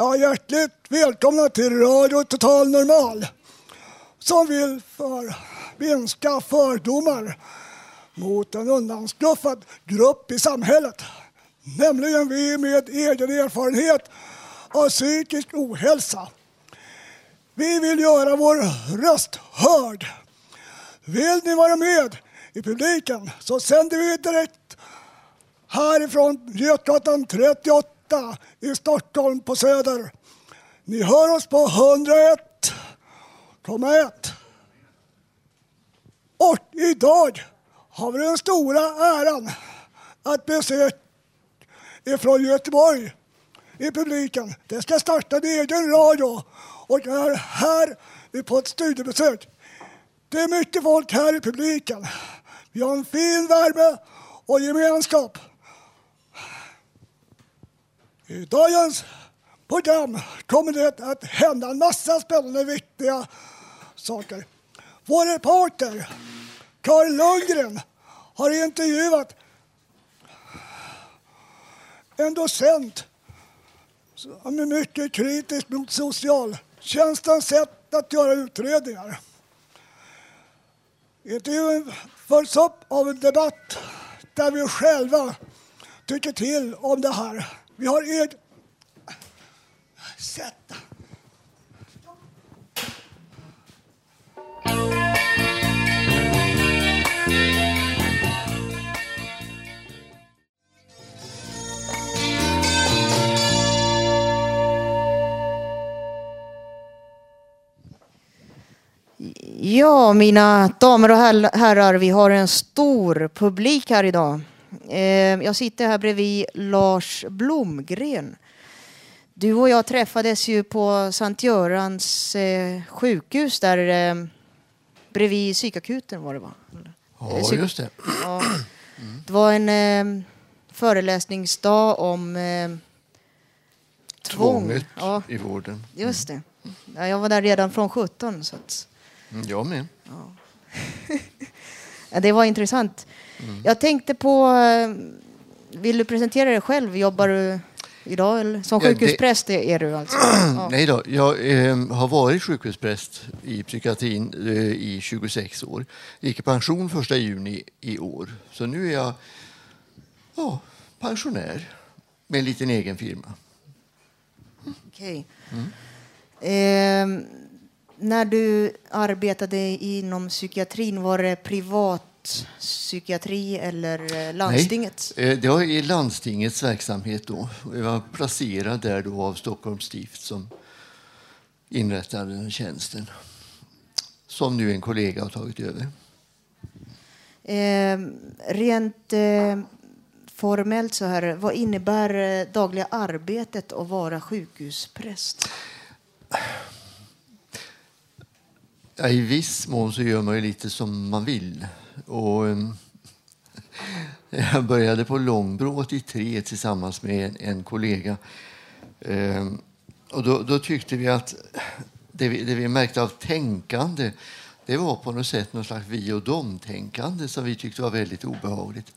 Ja, hjärtligt välkomna till Radio Total Normal som vill för minska fördomar mot en undanskuffad grupp i samhället. Nämligen vi med egen erfarenhet av psykisk ohälsa. Vi vill göra vår röst hörd. Vill ni vara med i publiken så sänder vi direkt härifrån Götgatan 38 i Stockholm på Söder. Ni hör oss på 101,1. Och idag har vi den stora äran att besöka ifrån Göteborg i publiken. Det ska starta en egen radio och är här på ett studiebesök. Det är mycket folk här i publiken. Vi har en fin värme och gemenskap. I dagens program kommer det att hända en massa spännande viktiga saker. Vår reporter Karin Lundgren har intervjuat en docent som är mycket kritisk mot socialtjänstens sätt att göra utredningar. Intervjun följs upp av en debatt där vi själva tycker till om det här. Vi har egen... Sätta. Ja, mina damer och herrar, vi har en stor publik här idag. Eh, Jag sitter här bredvid Lars Blomgren. Du och jag träffades ju på Sankt Görans eh, sjukhus där eh, bredvid psykakuten var det va? Ja, just det. Ja. Det var en föreläsningsdag om tvång. Tvånget Ja, i vården. just det. Ja, jag var där redan från 17 så att Mm, Jag med. Ja, det var intressant. Jag tänkte på... eh, Vill du presentera dig själv? Jobbar du idag? Eller? Som Ja, det- sjukhuspräst är du alltså? Ja. Nej då, jag eh, har varit sjukhuspräst i psykiatrin eh, i 26 år. Gick i pension första juni i år. Så nu är jag ja, pensionär med en liten egen firma. Okej. Ehm, när du arbetade inom psykiatrin, var det privat psykiatri eller eh, landstinget? Nej, eh, det var i landstingets verksamhet då. Jag var placerad där då av Stockholms stift som inrättade den tjänsten. Som nu en kollega har tagit över. Ehm, rent eh, formellt så här, vad innebär eh, dagliga arbetet att vara sjukhuspräst? Ja, I viss mån så gör man ju lite som man vill. Och, ehm, jag började på Långbro 83 tillsammans med en, en kollega. Ehm, och då, då tyckte vi att det vi, det vi märkte av tänkande det var på något sätt något slags vi och dom-tänkande som vi tyckte var väldigt obehagligt.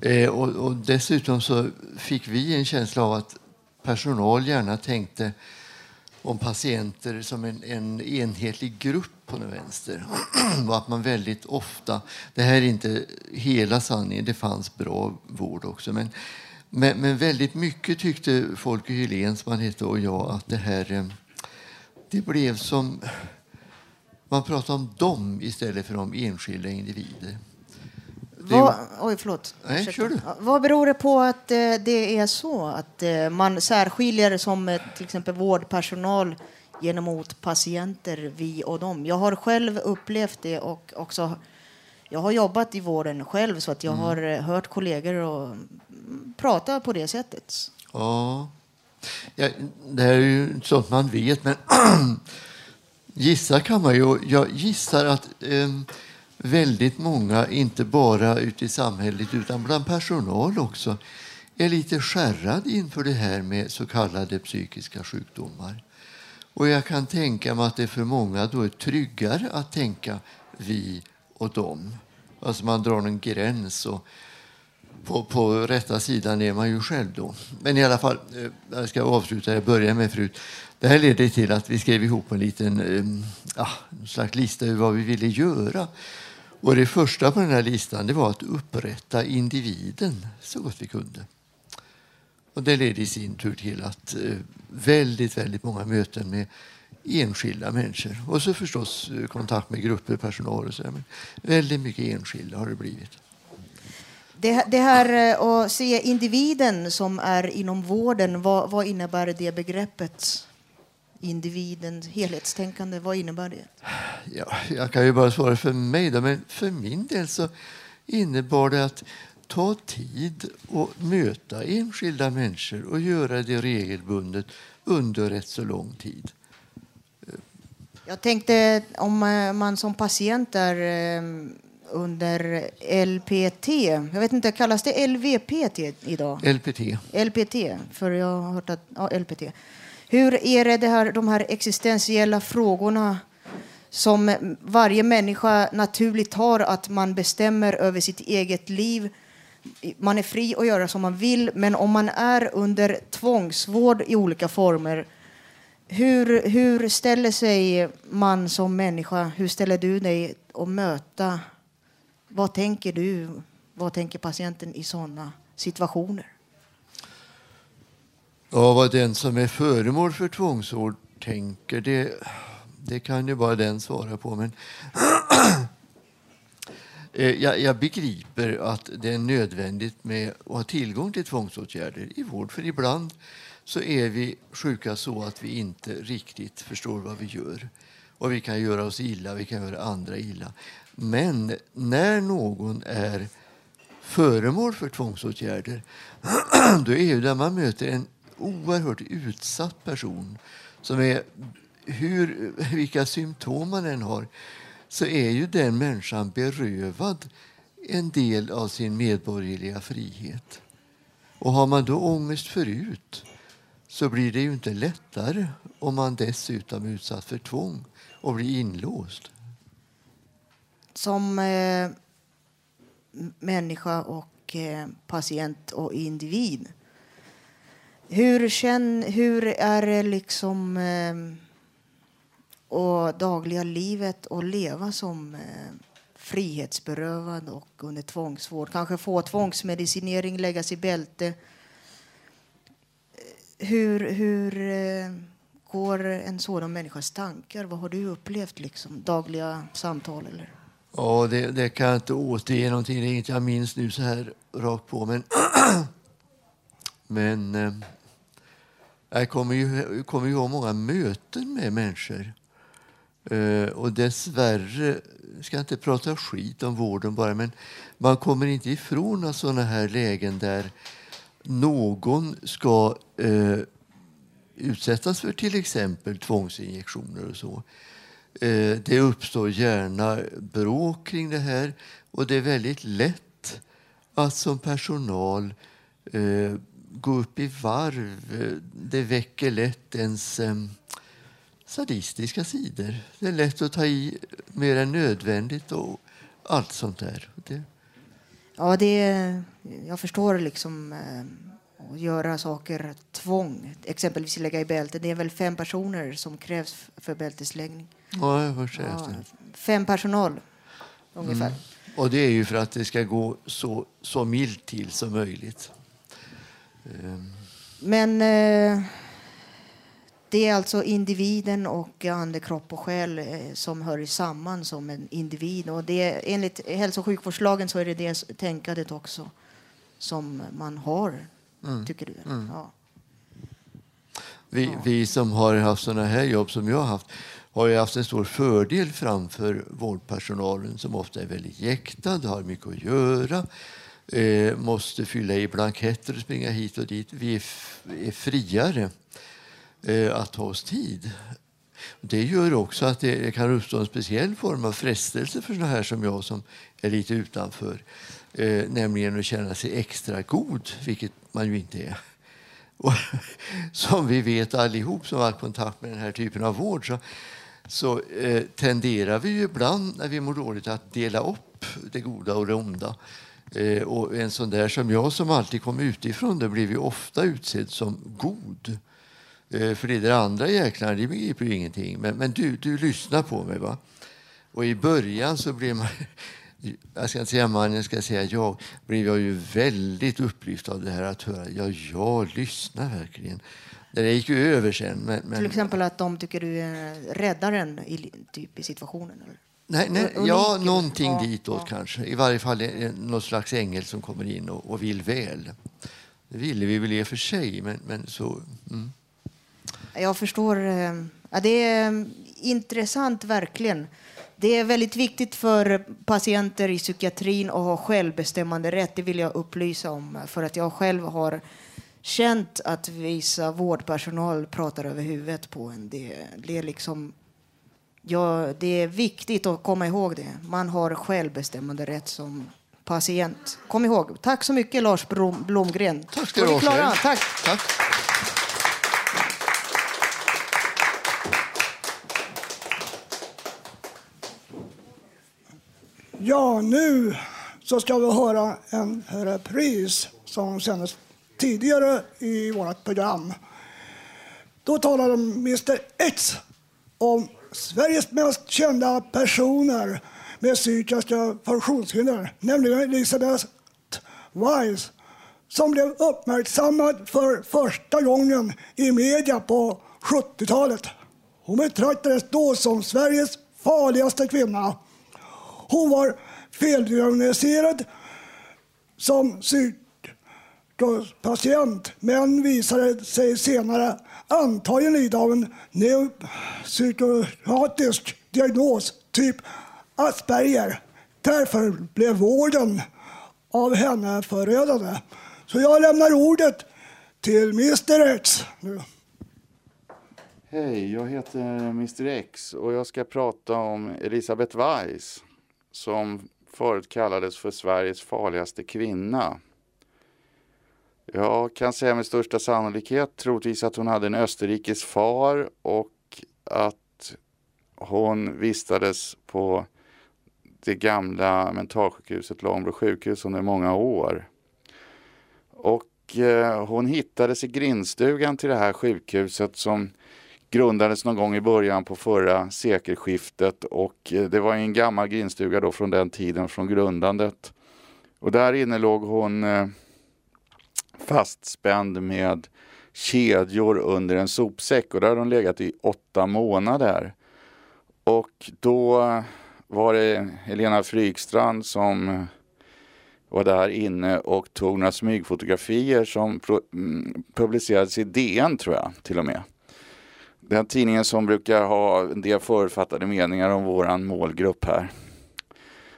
Eh, och, och dessutom så fick vi en känsla av att personal gärna tänkte om patienter som en, en enhetlig grupp på den vänster. och att man väldigt ofta, det här är inte hela sanningen, det fanns bra vård också, men Men, men väldigt mycket tyckte Folke Hylén, som han hette, och jag att det här eh, det blev som... Man pratade om dem istället för om enskilda individer. Vad, oj, förlåt. Nej, Ursäkta. kör du. Vad beror det på att eh, det är så? Att eh, man särskiljer som eh, till exempel vårdpersonal gentemot patienter, vi och dem. Jag har själv upplevt det och också jag har jobbat i vården själv så att jag har eh, hört kollegor och mm, prata på det sättet. Ja. ja. Det här är ju sånt man vet, men gissa kan man ju. Jag gissar att eh, väldigt många, inte bara ute i samhället utan bland personal också, är lite skärrad inför det här med så kallade psykiska sjukdomar. Och jag kan tänka mig att det för många då är tryggare att tänka vi och dem. Alltså man drar en gräns och på, på rätta sidan är man ju själv då. Men i alla fall, eh, jag ska avsluta, jag börjar med förut. Det här ledde till att vi skrev ihop en liten eh, ah, slags lista över vad vi ville göra. Och det första på den här listan det var att upprätta individen så gott vi kunde. Och det ledde i sin tur till att eh, väldigt, väldigt många möten med enskilda människor. Och så förstås eh, kontakt med grupper, personal och så. Men väldigt mycket enskilda har det blivit. Det, det här eh, att se individen som är inom vården, vad, vad innebär det begreppet? Individen, helhetstänkande, vad innebär det? Ja, jag kan ju bara svara för mig, då, men för min del så innebar det att ta tid och möta enskilda människor och göra det regelbundet under rätt så lång tid. Jag tänkte om eh, man som patient är eh, under LPT, jag vet inte, kallas det LVPT idag? LPT. LPT, för jag har hört att, ja, LPT. Hur är det, det här, de här existentiella frågorna som varje människa naturligt har, att man bestämmer över sitt eget liv. Man är fri att göra som man vill, men om man är under tvångsvård i olika former, hur, hur ställer sig man som människa, hur ställer du dig att möta, vad tänker du, vad tänker patienten i sådana situationer? Ja, vad den som är föremål för tvångsvård tänker, det, det kan ju bara den svara på. Men eh, jag, jag begriper att det är nödvändigt med att ha tillgång till tvångsåtgärder i vård. För ibland så är vi sjuka så att vi inte riktigt förstår vad vi gör. Och vi kan göra oss illa, vi kan göra andra illa. Men när någon är föremål för tvångsåtgärder då är det där man möter en oerhört utsatt person som är, hur, vilka symptom man än har, så är ju den människan berövad en del av sin medborgerliga frihet. Och har man då ångest förut så blir det ju inte lättare om man dessutom är utsatt för tvång och blir inlåst. Som eh, människa och eh, patient och individ. Hur, känn, hur är det liksom eh, och dagliga livet att leva som eh, frihetsberövad och under tvångsvård? Kanske få tvångsmedicinering, läggas i bälte. Hur, hur eh, går en sådan människas tankar? Vad har du upplevt? Liksom, dagliga samtal? Eller? Ja, det, det kan jag inte återge någonting. Det är inget jag minns nu så här rakt på. Men, men eh, jag kommer ju, kommer ju ha många möten med människor. Eh, och dessvärre, jag ska inte prata skit om vården bara, men man kommer inte ifrån sådana här lägen där någon ska eh, utsättas för till exempel tvångsinjektioner och så. Eh, det uppstår gärna bråk kring det här och det är väldigt lätt att som personal eh, gå upp i varv. Det väcker lätt ens eh, sadistiska sidor. Det är lätt att ta i mer än nödvändigt och allt sånt där. Det, Ja, det är, jag förstår liksom eh, att göra saker tvång. Exempelvis lägga i bälte. Det är väl fem personer som krävs för bältesläggning. ja, jag Ja, fem personal ungefär. Och det är ju för att det ska gå så, så milt till som möjligt. Men eh, det är alltså individen och ande, kropp och själ eh, som hör samman som en individ. Och det, enligt hälso och sjukvårdslagen så är det det tänkandet också som man har, tycker du? Ja. Vi, vi som har haft sådana här jobb som jag har haft har ju haft en stor fördel framför vårdpersonalen som ofta är väldigt jäktad, har mycket att göra, eh, måste fylla i blanketter och springa hit och dit. Vi är, är friare eh, att ta oss tid. Det gör också att det kan uppstå en speciell form av frestelse för såna här som jag som är lite utanför. Eh, nämligen att känna sig extra god, vilket man ju inte är. Och som vi vet allihop som har haft kontakt med den här typen av vård så, så eh, tenderar vi ju ibland när vi mår dåligt att dela upp det goda och det onda. Eh, och en sån där som jag som alltid kom utifrån det blev ju ofta utsedd som god. Eh, för det där andra jäklarna, de begriper ju ingenting. Men, men du, du lyssnar på mig va? Och i början så blev man, jag ska inte säga man, jag ska säga jag, blev jag ju väldigt upplyft av det här att höra, ja, jag lyssnar verkligen. Det gick ju över sen. Men, men, Till exempel att de tycker du är räddaren i, typ, i situationen? Eller? Nej, nej, ja, någonting Ja, ditåt ja. kanske. I varje fall någon slags ängel som kommer in och, och vill väl. Det ville vi väl i och för sig, men, men så... Mm. Jag förstår. eh, Ja, det är eh, intressant, verkligen. Det är väldigt viktigt för patienter i psykiatrin att ha självbestämmande rätt. Det vill jag upplysa om. För att jag själv har känt att vissa vårdpersonal pratar över huvudet på en. Det, det, är, liksom, ja, det är viktigt att komma ihåg det. Man har självbestämmande rätt som patient. Kom ihåg. Tack så mycket, Lars Blom, Blomgren. Tack ska du ha klara? själv. Tack. Tack. Ja, nu så ska vi höra en repris som sändes tidigare i vårt program. Då talade Mr X om Sveriges mest kända personer med psykiska funktionshinder, nämligen Elisabeth Weiss som blev uppmärksammad för första gången i media på 70-talet. Hon betraktades då som Sveriges farligaste kvinna. Hon var feldiagnostiserad som Patient, men visade sig senare antagligen lida av en neuropsykiatrisk diagnos, typ Asperger. Därför blev vården av henne förödande. Så jag lämnar ordet till Mr X nu. Hej, jag heter Mr X och jag ska prata om Elisabeth Weiss som förut kallades för Sveriges farligaste kvinna. Jag kan säga med största sannolikhet troligtvis att hon hade en österrikisk far och att hon vistades på det gamla mentalsjukhuset Långbro sjukhus under många år. Och eh, hon hittades i grindstugan till det här sjukhuset som grundades någon gång i början på förra sekelskiftet och eh, det var en gammal grindstuga då från den tiden, från grundandet. Och där inne låg hon eh, fastspänd med kedjor under en sopsäck och där hade de legat i åtta månader. Och då var det Helena Frykstrand som var där inne och tog några smygfotografier som mm, publicerades i DN tror jag till och med. Den tidningen som brukar ha en del förutfattade meningar om våran målgrupp här.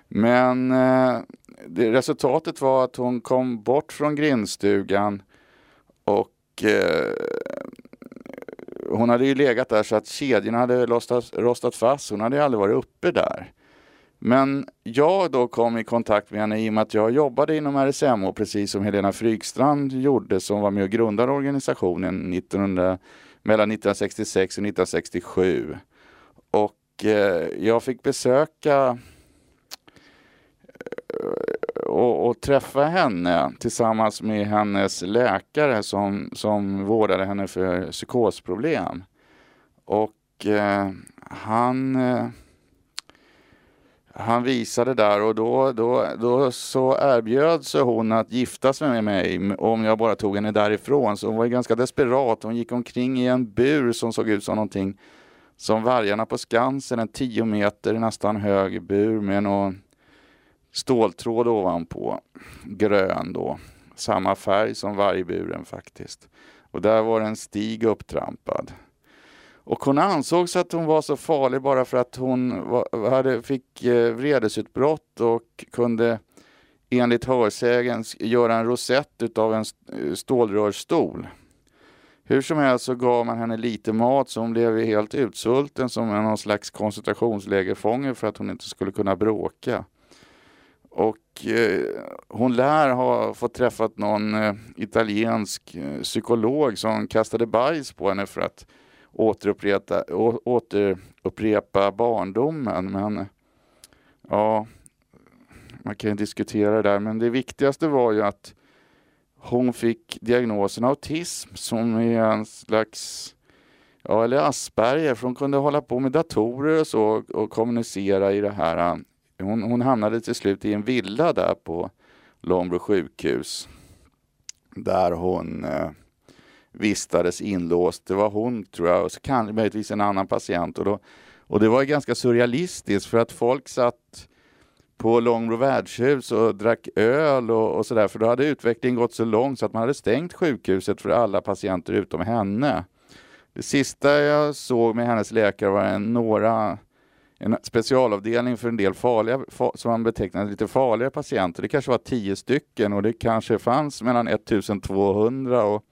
Men eh, det, resultatet var att hon kom bort från grindstugan och eh, hon hade ju legat där så att kedjorna hade rostat, rostat fast. Hon hade ju aldrig varit uppe där. Men jag då kom i kontakt med henne i och med att jag jobbade inom RSMH precis som Helena Frykstrand gjorde som var med och grundade organisationen 1900, mellan 1966 och 1967. Och eh, jag fick besöka och, och träffa henne tillsammans med hennes läkare som, som vårdade henne för psykosproblem. Och eh, han, eh, han visade där och då, då, då så erbjöd sig hon att gifta sig med mig om jag bara tog henne därifrån. Så hon var ganska desperat. Hon gick omkring i en bur som såg ut som någonting som vargarna på Skansen, en tio meter nästan hög bur med någon ståltråd ovanpå, grön då. Samma färg som vargburen faktiskt. Och där var en stig upptrampad. Och hon ansågs att hon var så farlig bara för att hon var, hade, fick eh, vredesutbrott och kunde enligt hörsägen göra en rosett av en stålrörsstol. Hur som helst så gav man henne lite mat så hon blev helt utsvulten som någon slags koncentrationslägerfånge för att hon inte skulle kunna bråka. Och eh, hon lär ha fått träffat någon eh, italiensk eh, psykolog som kastade bajs på henne för att återupprepa, å, återupprepa barndomen. Men ja, man kan ju diskutera det där. Men det viktigaste var ju att hon fick diagnosen autism som är en slags Ja, eller Asperger, för hon kunde hålla på med datorer och så och kommunicera i det här. Eh, hon, hon hamnade till slut i en villa där på Långbro sjukhus. Där hon eh, vistades inlåst. Det var hon, tror jag, och så kan möjligtvis en annan patient. Och, då, och det var ganska surrealistiskt för att folk satt på Långbro värdshus och drack öl och, och sådär. För då hade utvecklingen gått så långt så att man hade stängt sjukhuset för alla patienter utom henne. Det sista jag såg med hennes läkare var en, några, en specialavdelning för en del farliga, som man betecknade lite farligare patienter. Det kanske var tio stycken och det kanske fanns mellan 1200 och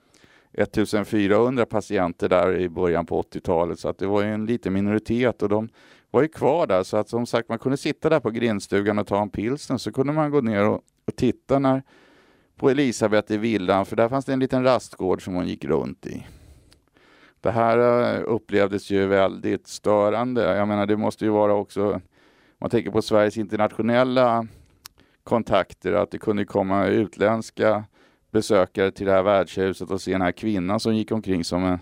1400 patienter där i början på 80-talet så att det var en liten minoritet och de var ju kvar där så att som sagt man kunde sitta där på grindstugan och ta en pilsner så kunde man gå ner och, och titta när, på Elisabeth i villan för där fanns det en liten rastgård som hon gick runt i. Det här eh, upplevdes ju väldigt störande. Jag menar det måste ju vara också, man tänker på Sveriges internationella kontakter, att det kunde komma utländska besökare till det här värdshuset och se den här kvinnan som gick omkring som, en,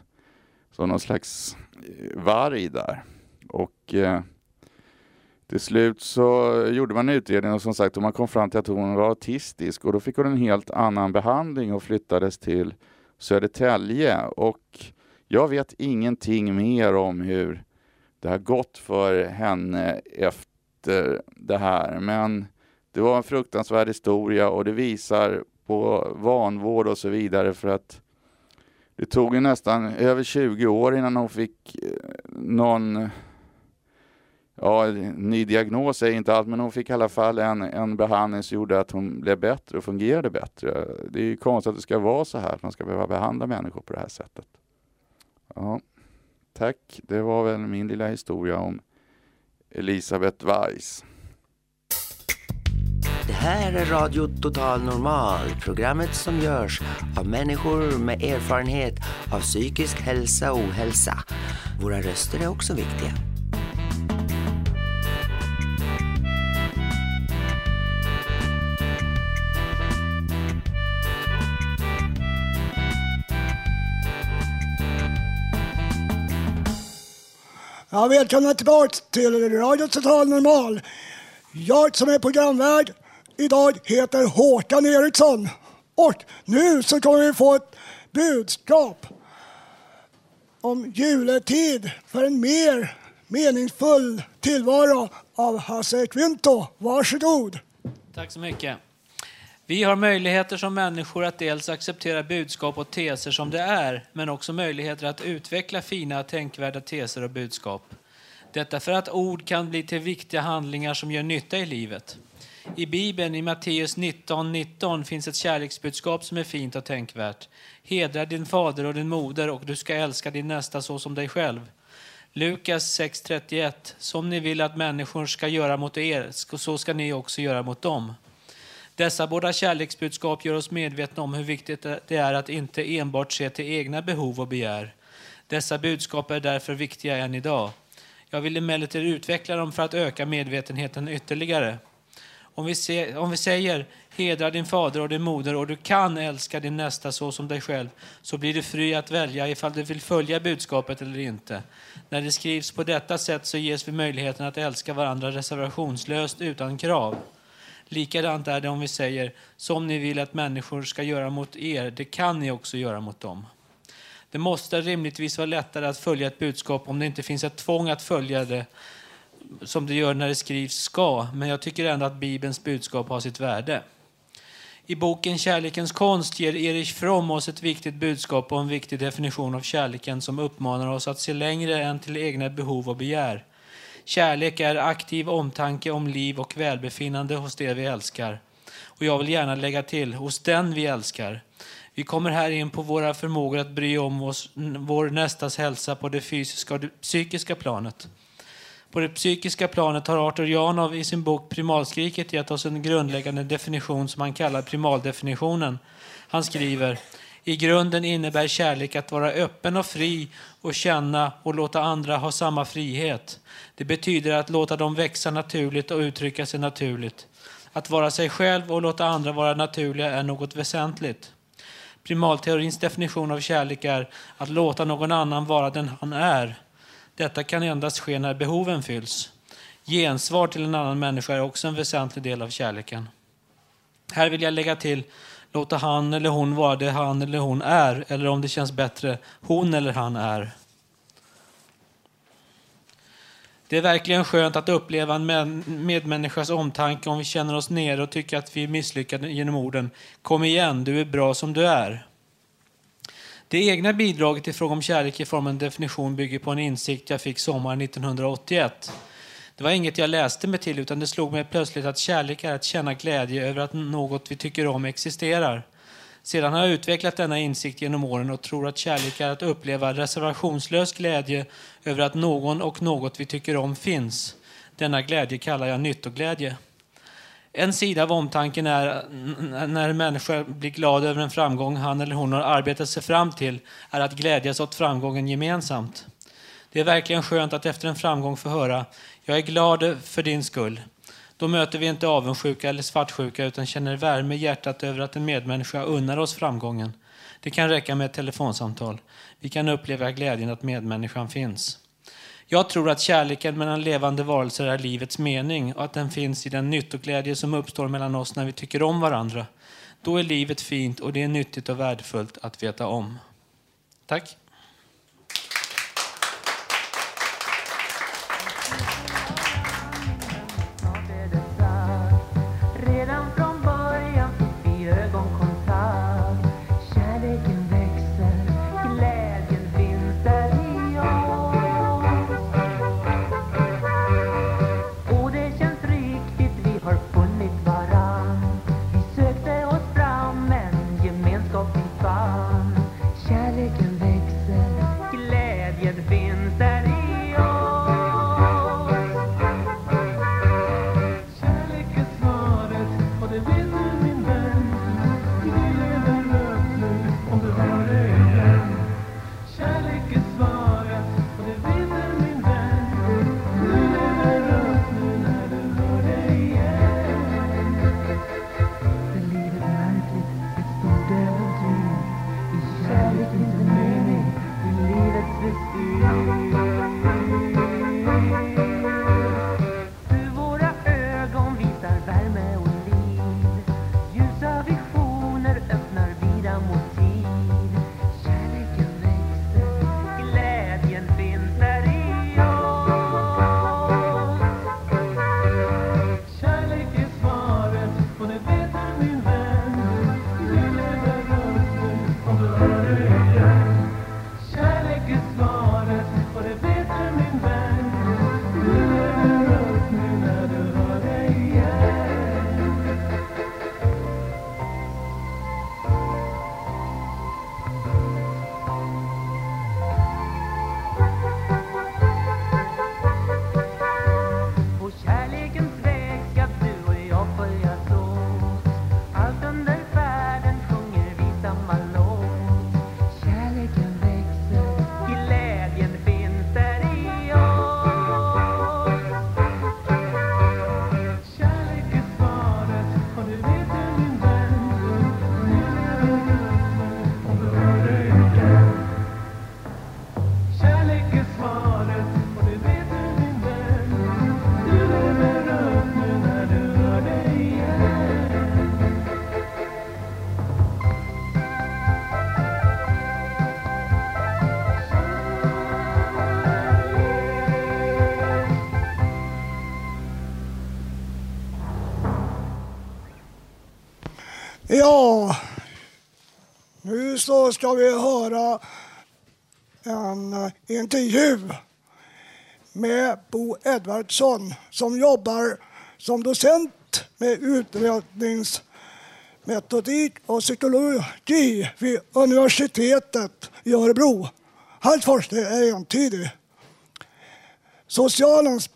som någon slags eh, varg där. Och eh, till slut så gjorde man en utredning och som sagt och man kom fram till att hon var autistisk och då fick hon en helt annan behandling och flyttades till Södertälje. Och jag vet ingenting mer om hur det har gått för henne efter det här. Men det var en fruktansvärd historia och det visar på vanvård och så vidare för att det tog ju nästan över 20 år innan hon fick eh, någon ja, ny diagnos är inte allt, men hon fick i alla fall en, en behandling som gjorde att hon blev bättre och fungerade bättre. Det är ju konstigt att det ska vara så här, att man ska behöva behandla människor på det här sättet. Ja, tack. Det var väl min lilla historia om Elisabeth Weiss. Det här är Radio Total Normal, programmet som görs av människor med erfarenhet av psykisk hälsa och ohälsa. Våra röster är också viktiga. Ja, välkomna tillbaka till Radio Total Normal. Jag som är programvärd idag heter Håkan Eriksson. Och nu så kommer vi få ett budskap om juletid för en mer meningsfull tillvaro av Hasse Kvinto. Varsågod. Tack så mycket. Vi har möjligheter som människor att dels acceptera budskap och teser som det är, men också möjligheter att utveckla fina, tänkvärda teser och budskap. Detta för att ord kan bli till viktiga handlingar som gör nytta i livet. I Bibeln, i Matteus 19.19, 19, finns ett kärleksbudskap som är fint och tänkvärt. Hedra din fader och din moder och du ska älska din nästa så som dig själv. Lukas 6.31, som ni vill att människor ska göra mot er, så ska ni också göra mot dem. Dessa båda kärleksbudskap gör oss medvetna om hur viktigt det är att inte enbart se till egna behov och begär. Dessa budskap är därför viktiga än idag. Jag vill emellertid utveckla dem för att öka medvetenheten ytterligare. Om vi, se, om vi säger Hedra din fader och din moder och du kan älska din nästa så som dig själv. Så blir du fri att välja ifall du vill följa budskapet eller inte. När det skrivs på detta sätt så ges vi möjligheten att älska varandra reservationslöst utan krav. Likadant är det om vi säger som ni vill att människor ska göra mot er, det kan ni också göra mot dem. Det måste rimligtvis vara lättare att följa ett budskap om det inte finns ett tvång att följa det som det gör när det skrivs ska, men jag tycker ändå att Bibelns budskap har sitt värde. I boken Kärlekens konst ger Erich Fromm oss ett viktigt budskap och en viktig definition av kärleken som uppmanar oss att se längre än till egna behov och begär. Kärlek är aktiv omtanke om liv och välbefinnande hos det vi älskar. Och jag vill gärna lägga till, hos den vi älskar. Vi kommer här in på våra förmågor att bry om oss, vår nästas hälsa på det fysiska och det psykiska planet. På det psykiska planet har Arthur Janov i sin bok Primalskriket gett oss en grundläggande definition som han kallar primaldefinitionen. Han skriver i grunden innebär kärlek att vara öppen och fri och känna och låta andra ha samma frihet. Det betyder att låta dem växa naturligt och uttrycka sig naturligt. Att vara sig själv och låta andra vara naturliga är något väsentligt. Primalteorins definition av kärlek är att låta någon annan vara den han är. Detta kan endast ske när behoven fylls. Gensvar till en annan människa är också en väsentlig del av kärleken. Här vill jag lägga till låta han eller hon vara det han eller hon är, eller om det känns bättre, hon eller han är. Det är verkligen skönt att uppleva en medmänniskas omtanke om vi känner oss nere och tycker att vi är misslyckade genom orden Kom igen, du är bra som du är. Det egna bidraget i fråga om kärlek i form av en definition bygger på en insikt jag fick sommaren 1981. Det var inget jag läste mig till utan det slog mig plötsligt att kärlek är att känna glädje över att något vi tycker om existerar. Sedan har jag utvecklat denna insikt genom åren och tror att kärlek är att uppleva reservationslös glädje över att någon och något vi tycker om finns. Denna glädje kallar jag nyttoglädje. En sida av omtanken är när en människa blir glad över en framgång han eller hon har arbetat sig fram till, är att glädjas åt framgången gemensamt. Det är verkligen skönt att efter en framgång få höra, jag är glad för din skull. Då möter vi inte avundsjuka eller svartsjuka utan känner värme i hjärtat över att en medmänniska unnar oss framgången. Det kan räcka med ett telefonsamtal. Vi kan uppleva glädjen att medmänniskan finns. Jag tror att kärleken mellan levande varelser är livets mening och att den finns i den nyttoglädje som uppstår mellan oss när vi tycker om varandra. Då är livet fint och det är nyttigt och värdefullt att veta om. Tack. Ska vi höra en eh, intervju med Bo Edvardsson som jobbar som docent med utredningsmetodik och psykologi vid universitetet i Örebro. Hans forskning är entydig. Socialens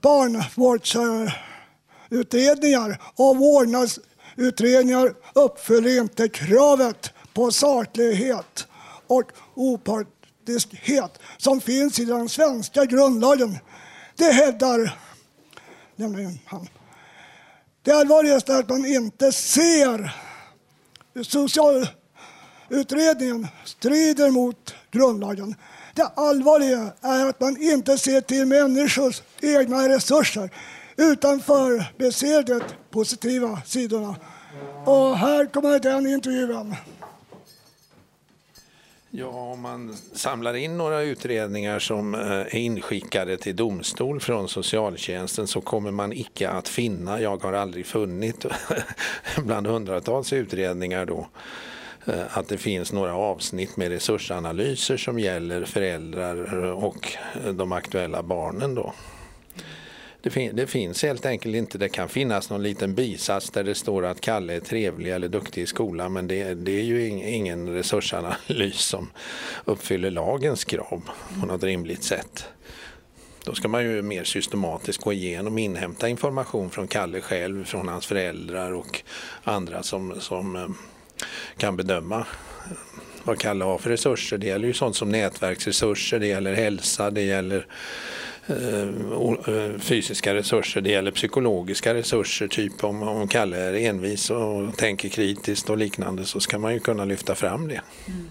barnvårdsutredningar och vårdnadsutredningar uppfyller inte kravet på saklighet och opartiskhet som finns i den svenska grundlagen. Det hävdar nämligen han. Det allvarligaste är att man inte ser socialutredningen strider mot grundlagen. Det allvarliga är att man inte ser till människors egna resurser utan förbiser de positiva sidorna. Och här kommer den intervjun. Ja, om man samlar in några utredningar som eh, är inskickade till domstol från socialtjänsten så kommer man icke att finna, jag har aldrig funnit bland hundratals utredningar då, eh, att det finns några avsnitt med resursanalyser som gäller föräldrar och de aktuella barnen då. Det, fin det, finns helt enkelt inte. Det kan finnas någon liten bisats där det står att Kalle är trevlig eller duktig i skolan men det, det är ju ingen resursanalys som uppfyller lagens krav på något rimligt sätt. Då ska man ju mer systematiskt gå igenom och inhämta information från Kalle själv, från hans föräldrar och andra som, som eh, kan bedöma eh, vad Kalle har för resurser. Det gäller ju sånt som nätverksresurser, det gäller hälsa, det gäller Eh, eh, fysiska resurser, det gäller psykologiska resurser. Typ om, om Kalle är envis och tänker kritiskt och liknande så ska man ju kunna lyfta fram det. Mm.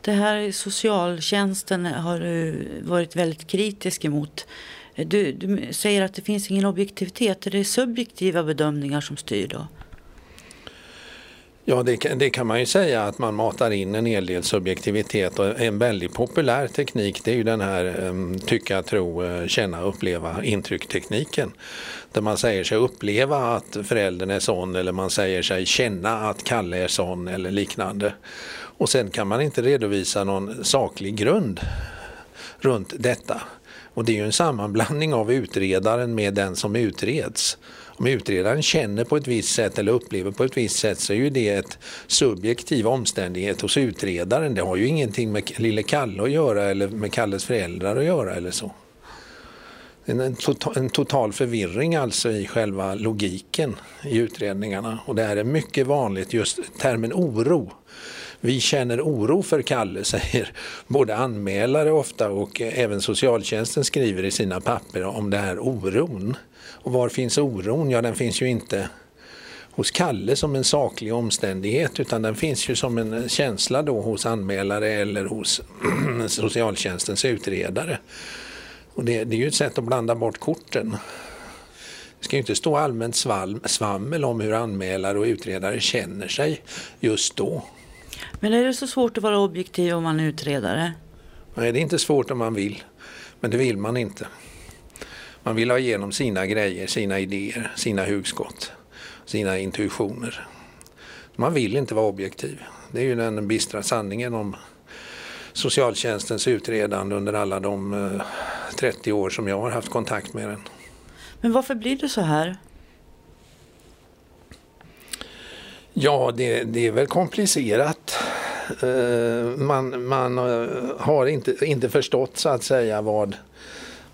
Det här socialtjänsten har du varit väldigt kritisk emot. Du, du säger att det finns ingen objektivitet. Är det subjektiva bedömningar som styr då? Ja, det, det, kan man ju säga att man matar in en hel del subjektivitet och en väldigt populär teknik det är ju den här um, tycka, tro, eh, känna, uppleva intrycktekniken. Där man säger sig uppleva att föräldern är sån eller man säger sig känna att Kalle är sån eller liknande. Och sen kan man inte redovisa någon saklig grund runt detta. Och det är ju en sammanblandning av utredaren med den som utreds. Om utredaren känner på ett visst sätt eller upplever på ett visst sätt så är ju det ett subjektiv omständighet hos utredaren. Det har ju ingenting med lille Kalle att göra eller med Kalles föräldrar att göra eller så. En, total, en total förvirring alltså i själva logiken i utredningarna och det här är mycket vanligt, just termen oro. Vi känner oro för Kalle, säger både anmälare ofta och även socialtjänsten skriver i sina papper om det här oron. Och var finns oron? Ja, den finns ju inte hos Kalle som en saklig omständighet utan den finns ju som en känsla då hos anmälare eller hos socialtjänstens utredare. Och det, det är ju ett sätt att blanda bort korten. Det ska ju inte stå allmänt sval, svammel om hur anmälare och utredare känner sig just då. Men är det så svårt att vara objektiv om man är utredare? Nej, det är inte svårt om man vill. Men det vill man inte. Man vill ha igenom sina grejer, sina idéer, sina hugskott, sina intuitioner. Man vill inte vara objektiv. Det är ju den bistra sanningen om socialtjänstens utredande under alla de 30 eh, år som jag har haft kontakt med den. Men varför blir det så här? Ja, det, det är väl komplicerat. Eh, man, man eh, har inte, inte förstått så att säga vad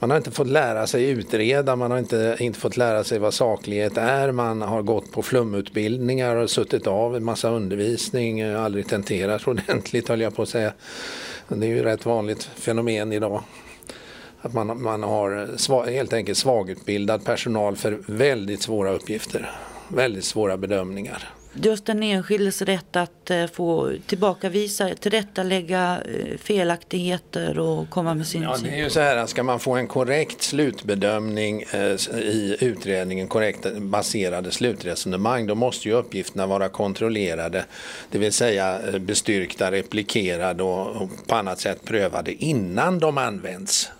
man har inte fått lära sig utreda, man har inte, inte fått lära sig vad saklighet är, man har gått på flumutbildningar och suttit av en massa undervisning, aldrig tenterat ordentligt höll jag på att säga. Det är ju rätt vanligt fenomen idag. Att man, man har svag, helt enkelt svagutbildad personal för väldigt svåra uppgifter, väldigt svåra bedömningar just den enskildes rätt att eh, få tillbakavisa, tillrättalägga eh, felaktigheter och komma med sin Ja, det är ju så här, ska man få en korrekt slutbedömning eh, i utredningen, korrekt baserade slutresonemang, då måste ju uppgifterna vara kontrollerade, det vill säga bestyrkta, replikerade och på annat sätt prövade innan de används.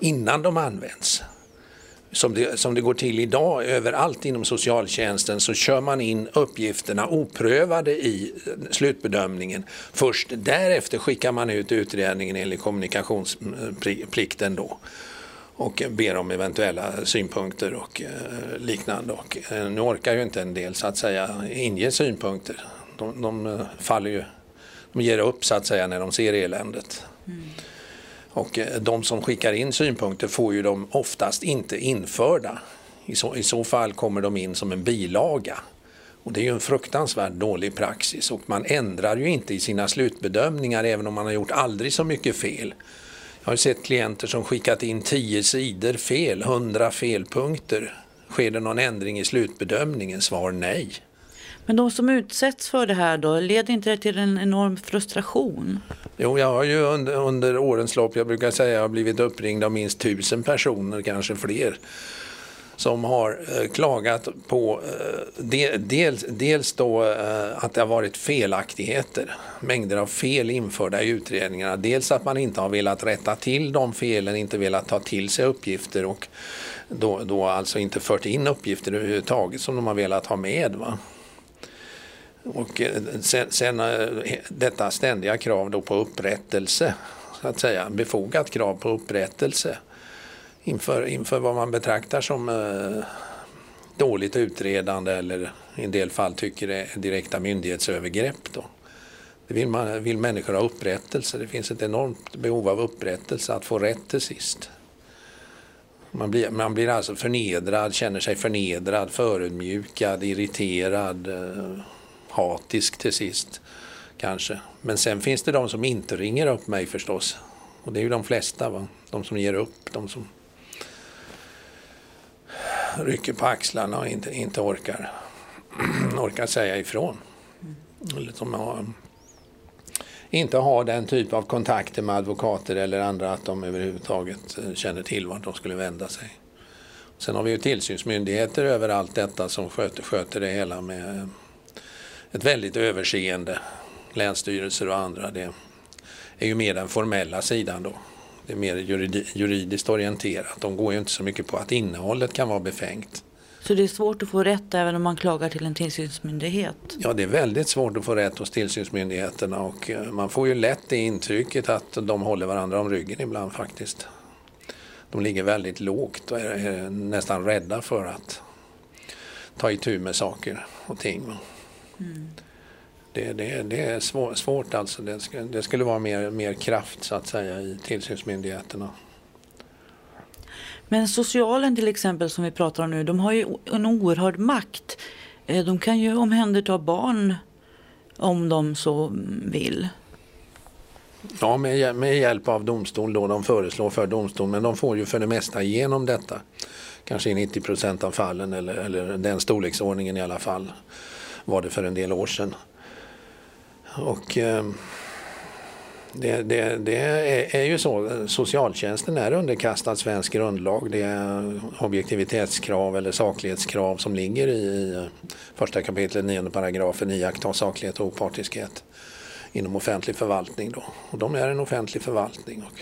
Innan de används som det, som det går till idag överallt inom socialtjänsten så kör man in uppgifterna oprövade i slutbedömningen. Först därefter skickar man ut utredningen enligt kommunikationsplikten då och ber om eventuella synpunkter och eh, liknande. Och, eh, nu orkar ju inte en del så att säga inge synpunkter. De, de eh, faller ju, de ger upp så att säga när de ser eländet. Mm. Och eh, de som skickar in synpunkter får ju de oftast inte införda. I så, I så fall kommer de in som en bilaga. Och det är ju en fruktansvärt dålig praxis och man ändrar ju inte i sina slutbedömningar även om man har gjort aldrig så mycket fel. Jag har sett klienter som skickat in 10 sidor fel, 100 felpunkter. Sker det någon ändring i slutbedömningen? Svar nej. Men de som utsätts för det här då, leder inte det till en enorm frustration? Jo, jag har ju under, under årens lopp, jag brukar säga, jag har blivit uppringd av minst tusen personer, kanske fler som har eh, klagat på eh, dels, dels då eh, att det har varit felaktigheter, mängder av fel införda i utredningarna. Dels att man inte har velat rätta till de felen, inte velat ta till sig uppgifter och då, då alltså inte fört in uppgifter överhuvudtaget som de har velat ha med. Va? Och eh, sen, sen eh, detta ständiga krav då på upprättelse, så att säga, befogat krav på upprättelse inför, inför vad man betraktar som eh, dåligt utredande eller i en del fall tycker är direkta myndighetsövergrepp. Då. Det vill, man, vill människor ha upprättelse. Det finns ett enormt behov av upprättelse, att få rätt till sist. Man blir, man blir alltså förnedrad, känner sig förnedrad, förödmjukad, irriterad, eh, hatisk till sist. Kanske. Men sen finns det de som inte ringer upp mig förstås. Och det är ju de flesta. Va? De som ger upp, de som rycker på axlarna och inte, inte orkar, orkar säga ifrån. Eller som har, inte har den typ av kontakter med advokater eller andra att de överhuvudtaget eh, känner till vart de skulle vända sig. Sen har vi ju tillsynsmyndigheter över allt detta som sköter, sköter det hela med ett väldigt överseende. Länsstyrelser och andra. Det är ju mer den formella sidan då det är mer juridiskt orienterat. De går ju inte så mycket på att innehållet kan vara befängt. Så det är svårt att få rätt även om man klagar till en tillsynsmyndighet? Ja, det är väldigt svårt att få rätt hos tillsynsmyndigheterna och eh, man får ju lätt det intrycket att de håller varandra om ryggen ibland faktiskt. De ligger väldigt lågt och är nästan rädda för att ta itu med saker och ting. Mm det, det, det är svår, svårt alltså. Det, skulle, det skulle vara mer, mer kraft så att säga i tillsynsmyndigheterna. Men socialen till exempel som vi pratar om nu, de har ju en oerhörd makt. Eh, de kan ju omhänderta barn om de så vill. Ja, med, med hjälp av domstol då de föreslår för domstol. Men de får ju för det mesta igenom detta. Kanske i 90 procent av fallen eller, eller den storleksordningen i alla fall var det för en del år sedan. Och eh, det, det, det är, är, ju så, socialtjänsten är underkastad svensk grundlag. Det är objektivitetskrav eller saklighetskrav som ligger i eh, första kapitlet, nionde paragrafen, iaktta saklighet och opartiskhet inom offentlig förvaltning. Då. Och de är en offentlig förvaltning och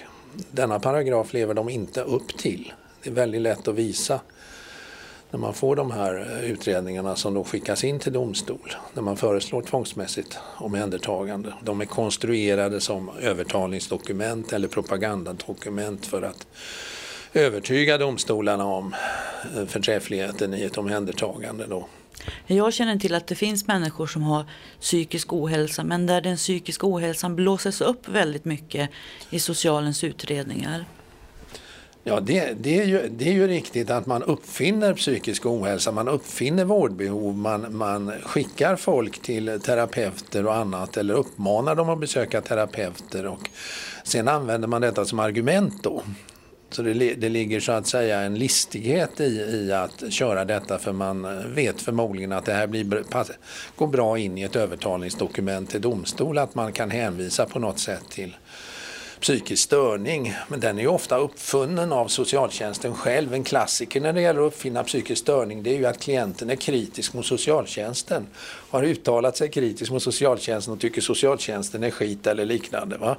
denna paragraf lever de inte upp till. Det är väldigt lätt att visa när man får de här eh, utredningarna som då skickas in till domstol, när man föreslår tvångsmässigt omhändertagande. De är konstruerade som övertalningsdokument eller propagandadokument för att övertyga domstolarna om eh, förträffligheten i ett omhändertagande. Då. Jag känner till att det finns människor som har psykisk ohälsa men där den psykiska ohälsan blåses upp väldigt mycket i socialens utredningar. Ja, det, det, är ju, det är ju riktigt att man uppfinner psykisk ohälsa, man uppfinner vårdbehov, man, man skickar folk till terapeuter och annat eller uppmanar dem att besöka terapeuter och sen använder man detta som argument då. Så det, det ligger så att säga en listighet i, i att köra detta för man vet förmodligen att det här blir, går bra in i ett övertalningsdokument till domstol, att man kan hänvisa på något sätt till psykisk störning. Men den är ju ofta uppfunnen av socialtjänsten själv. En klassiker när det gäller att uppfinna psykisk störning det är ju att klienten är kritisk mot socialtjänsten. Har uttalat sig kritiskt mot socialtjänsten och tycker socialtjänsten är skit eller liknande. Va?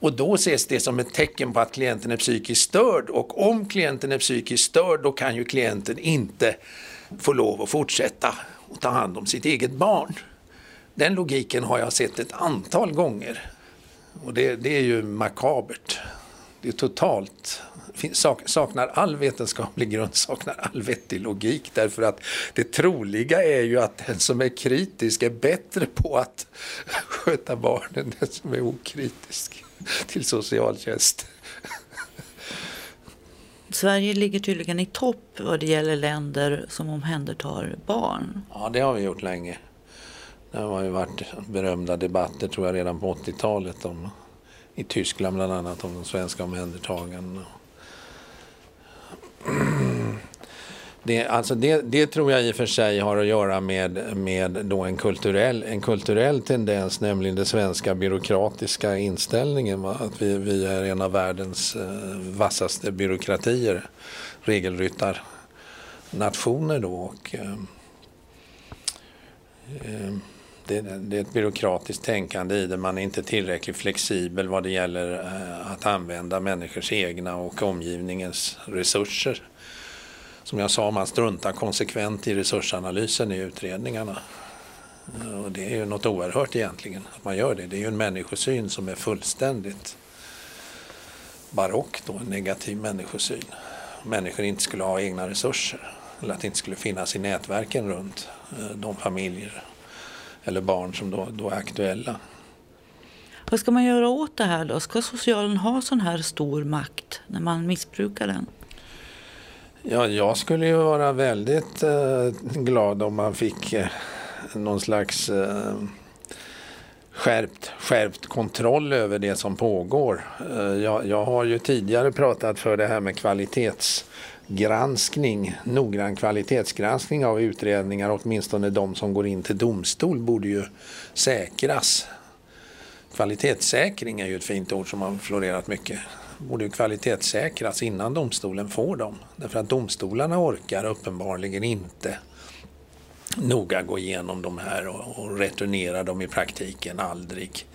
Och då ses det som ett tecken på att klienten är psykiskt störd och om klienten är psykiskt störd då kan ju klienten inte få lov att fortsätta och ta hand om sitt eget barn. Den logiken har jag sett ett antal gånger och det, det är ju makabert. Det är totalt saknar all vetenskaplig grund, saknar all vettig logik. Därför att det troliga är ju att den som är kritisk är bättre på att sköta barn än den som är okritisk till socialtjänst. Sverige ligger tydligen i topp vad det gäller länder som omhändertar barn. Ja, det har vi gjort länge. Det har ju varit berömda debatter tror jag redan på 80-talet om, i Tyskland bland annat om de svenska omhändertagandena. Det, alltså det, det, tror jag i och för sig har att göra med, med då en, kulturell, en kulturell tendens, nämligen den svenska byråkratiska inställningen. Va? Att vi, vi är en av världens eh, vassaste byråkratier, regelryttarnationer då. Och, eh, eh, det, det, är ett byråkratiskt tänkande i det. Man är inte tillräckligt flexibel vad det gäller eh, att använda människors egna och omgivningens resurser. Som jag sa, man struntar konsekvent i resursanalysen i utredningarna. Eh, och det är ju något oerhört egentligen att man gör det. Det är ju en människosyn som är fullständigt barock då, en negativ människosyn. Människor inte skulle ha egna resurser eller att det inte skulle finnas i nätverken runt eh, de familjer eller barn som då, då är aktuella. Vad ska man göra åt det här då? Ska socialen ha sån här stor makt när man missbrukar den? Ja, jag skulle ju vara väldigt eh, glad om man fick eh, någon slags eh, skärpt, skärpt kontroll över det som pågår. Eh, jag, jag, har ju tidigare pratat för det här med kvalitets granskning, noggrann kvalitetsgranskning av utredningar, åtminstone de som går in till domstol, borde ju säkras. Kvalitetssäkring är ju ett fint ord som har florerat mycket. Borde ju kvalitetssäkras innan domstolen får dem. Därför att domstolarna orkar uppenbarligen inte noga gå igenom de här och, returnera dem i praktiken aldrig.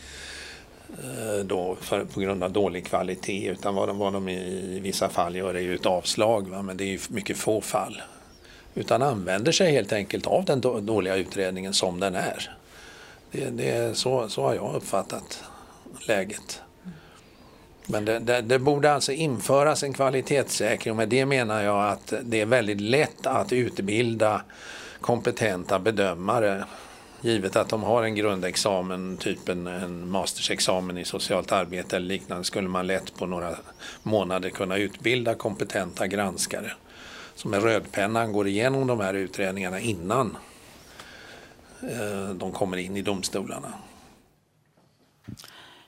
Eh, då för, på grund av dålig kvalitet utan vad de, vad de i vissa fall gör är ju ett avslag va? men det är ju mycket få fall. Utan använder sig helt enkelt av den dåliga utredningen som den är. Det, det, så, så har jag uppfattat läget. Men det, det, det, borde alltså införas en kvalitetssäkring och med det menar jag att det är väldigt lätt att utbilda kompetenta bedömare givet att de har en grundexamen, typ en, en mastersexamen i socialt arbete eller liknande, skulle man lätt på några månader kunna utbilda kompetenta granskare som med rödpennan går igenom de här utredningarna innan eh, de kommer in i domstolarna.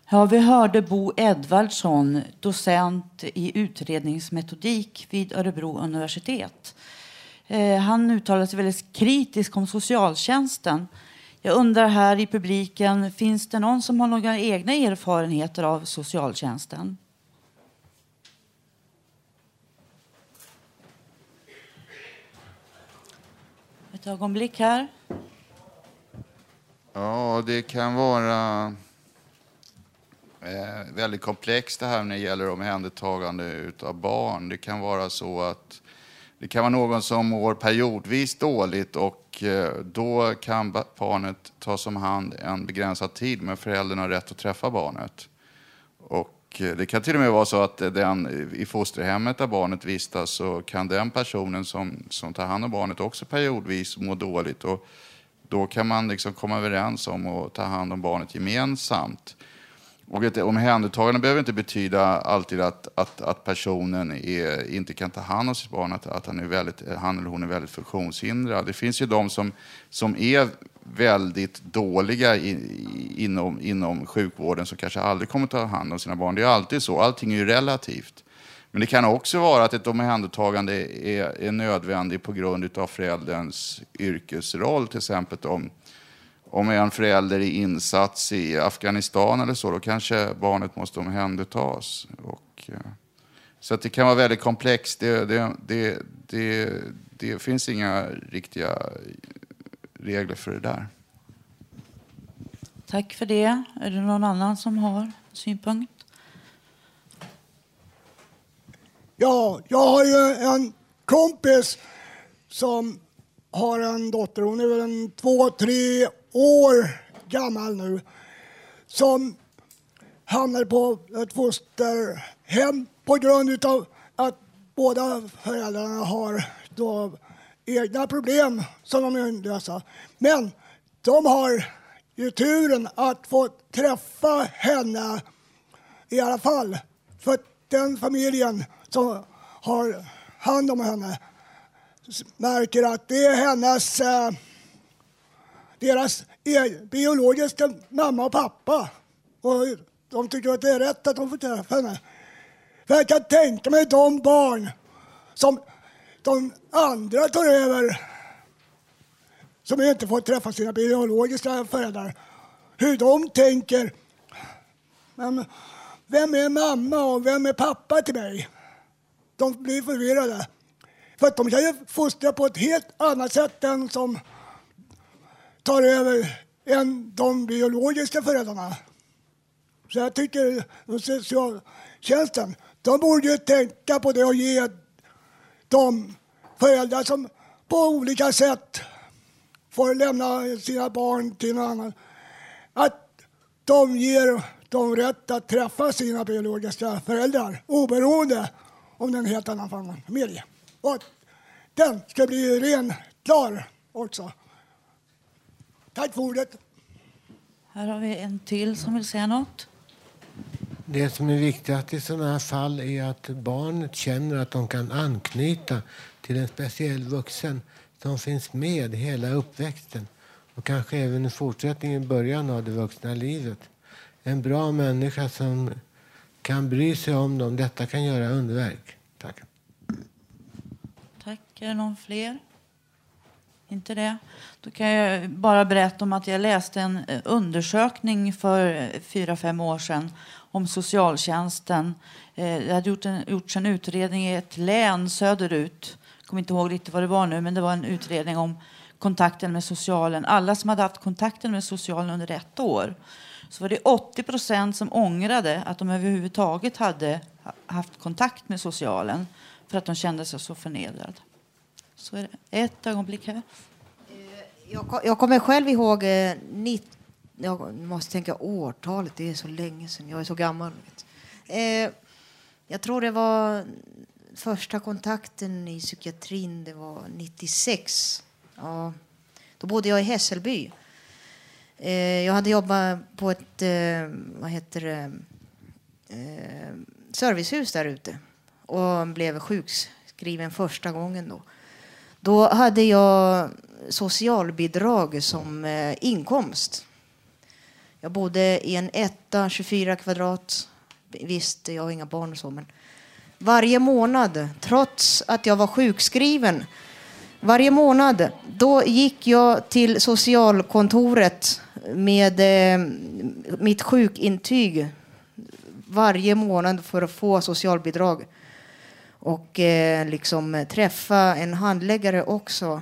Ja, vi hörde Bo Edvardsson, docent i utredningsmetodik vid Örebro universitet. Eh, han uttalade sig väldigt kritiskt om socialtjänsten jag undrar här i publiken, finns det någon som har några egna erfarenheter av socialtjänsten? Ett ögonblick här. Ja, det kan vara eh, väldigt komplext det här när det gäller omhändertagande av barn. Det kan vara så att det kan vara någon som mår periodvis dåligt och eh, då kan barnet tas om hand en begränsad tid, men föräldern har rätt att träffa barnet. Och eh, det kan till och med vara så att eh, den, i fosterhemmet där barnet vistas så kan den personen som, som tar hand om barnet också periodvis må dåligt. Och då kan man liksom komma överens om att ta hand om barnet gemensamt. Och ett omhändertagande behöver inte betyda alltid att, att, att personen är, inte kan ta hand om sitt barn, att, att han, är väldigt, han eller hon är väldigt funktionshindrad. Det finns ju de som, som är väldigt dåliga i, inom, inom sjukvården som kanske aldrig kommer ta hand om sina barn. Det är alltid så, allting är ju relativt. Men det kan också vara att ett omhändertagande är, är nödvändigt på grund av förälderns yrkesroll, till exempel om om en förälder är insats i Afghanistan eller så, då kanske barnet måste omhändertas. Och, eh, så att det kan vara väldigt komplext. Det, det, det, det, det finns inga riktiga regler för det där. Tack för det. Är det någon annan som har synpunkt? Ja, jag har ju en kompis som har en dotter, hon är väl en två, tre år gammal nu, som hamnade på ett fosterhem på grund av att båda föräldrarna har då egna problem som de vill lösa. Men de har ju turen att få träffa henne i alla fall. För den familjen som har hand om henne märker att det är hennes, eh, deras e- biologiska mamma och pappa. Och de tycker att det är rätt att de får träffa henne. För jag kan tänka mig de barn som de andra tar över som inte får träffa sina biologiska föräldrar. Hur de tänker. Men vem är mamma och vem är pappa till mig? De blir förvirrade. För att de kan ju fostra på ett helt annat sätt än som tar över än de biologiska föräldrarna. Så jag tycker socialtjänsten, de borde ju tänka på det och ge de föräldrar som på olika sätt får lämna sina barn till någon annan, att de ger dem rätt att träffa sina biologiska föräldrar oberoende om det är en helt annan familj. Och att den ska bli ren, klar också. Tack för ordet. Här har vi en till som vill säga något. Det som är viktigast i sådana här fall är att barnet känner att de kan anknyta till en speciell vuxen som finns med hela uppväxten och kanske även i fortsättningen, i början av det vuxna livet. En bra människa som kan bry sig om dem. Detta kan göra underverk. Tack. Tack. Är det någon fler? Inte det? Då kan jag bara berätta om att jag läste en eh, undersökning för eh, fyra, fem år sedan om socialtjänsten. Eh, det hade gjort en, gjorts en utredning i ett län söderut. Jag kommer inte ihåg riktigt vad det var nu, men det var en utredning om kontakten med socialen. Alla som hade haft kontakten med socialen under ett år. Så var det 80 procent som ångrade att de överhuvudtaget hade haft kontakt med socialen för att de kände sig så förnedrade. Så är det. Ett ögonblick här. Eh, jag, jag kommer själv ihåg eh, 90 jag måste tänka årtalet, det är så länge sedan. Jag är så gammal. Eh, jag tror det var första kontakten i psykiatrin, det var 96. Ja, då bodde jag i Hässelby. Eh, jag hade jobbat på ett eh, vad heter det, eh, servicehus där ute och blev sjukskriven första gången. Då, då hade jag socialbidrag som eh, inkomst. Jag bodde i en etta, 24 kvadrat. Visst, jag har inga barn och så, men varje månad, trots att jag var sjukskriven, varje månad, då gick jag till socialkontoret med eh, mitt sjukintyg varje månad för att få socialbidrag och eh, liksom eh, träffa en handläggare också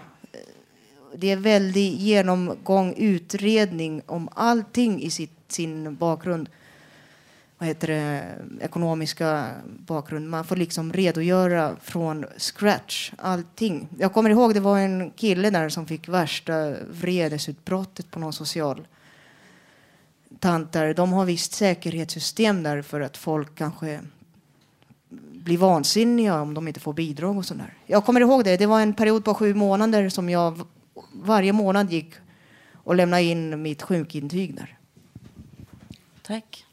det är väldigt genomgång, utredning om allting i sitt, sin bakgrund. Vad heter det, ekonomiska bakgrund. Man får liksom redogöra från scratch, allting. Jag kommer ihåg det var en kille där som fick värsta vredesutbrottet på någon social tant där. De har visst säkerhetssystem där för att folk kanske blir vansinniga om de inte får bidrag och sådär. Jag kommer ihåg det. Det var en period på sju månader som jag varje månad gick och lämnade in mitt sjukintyg där. Tack.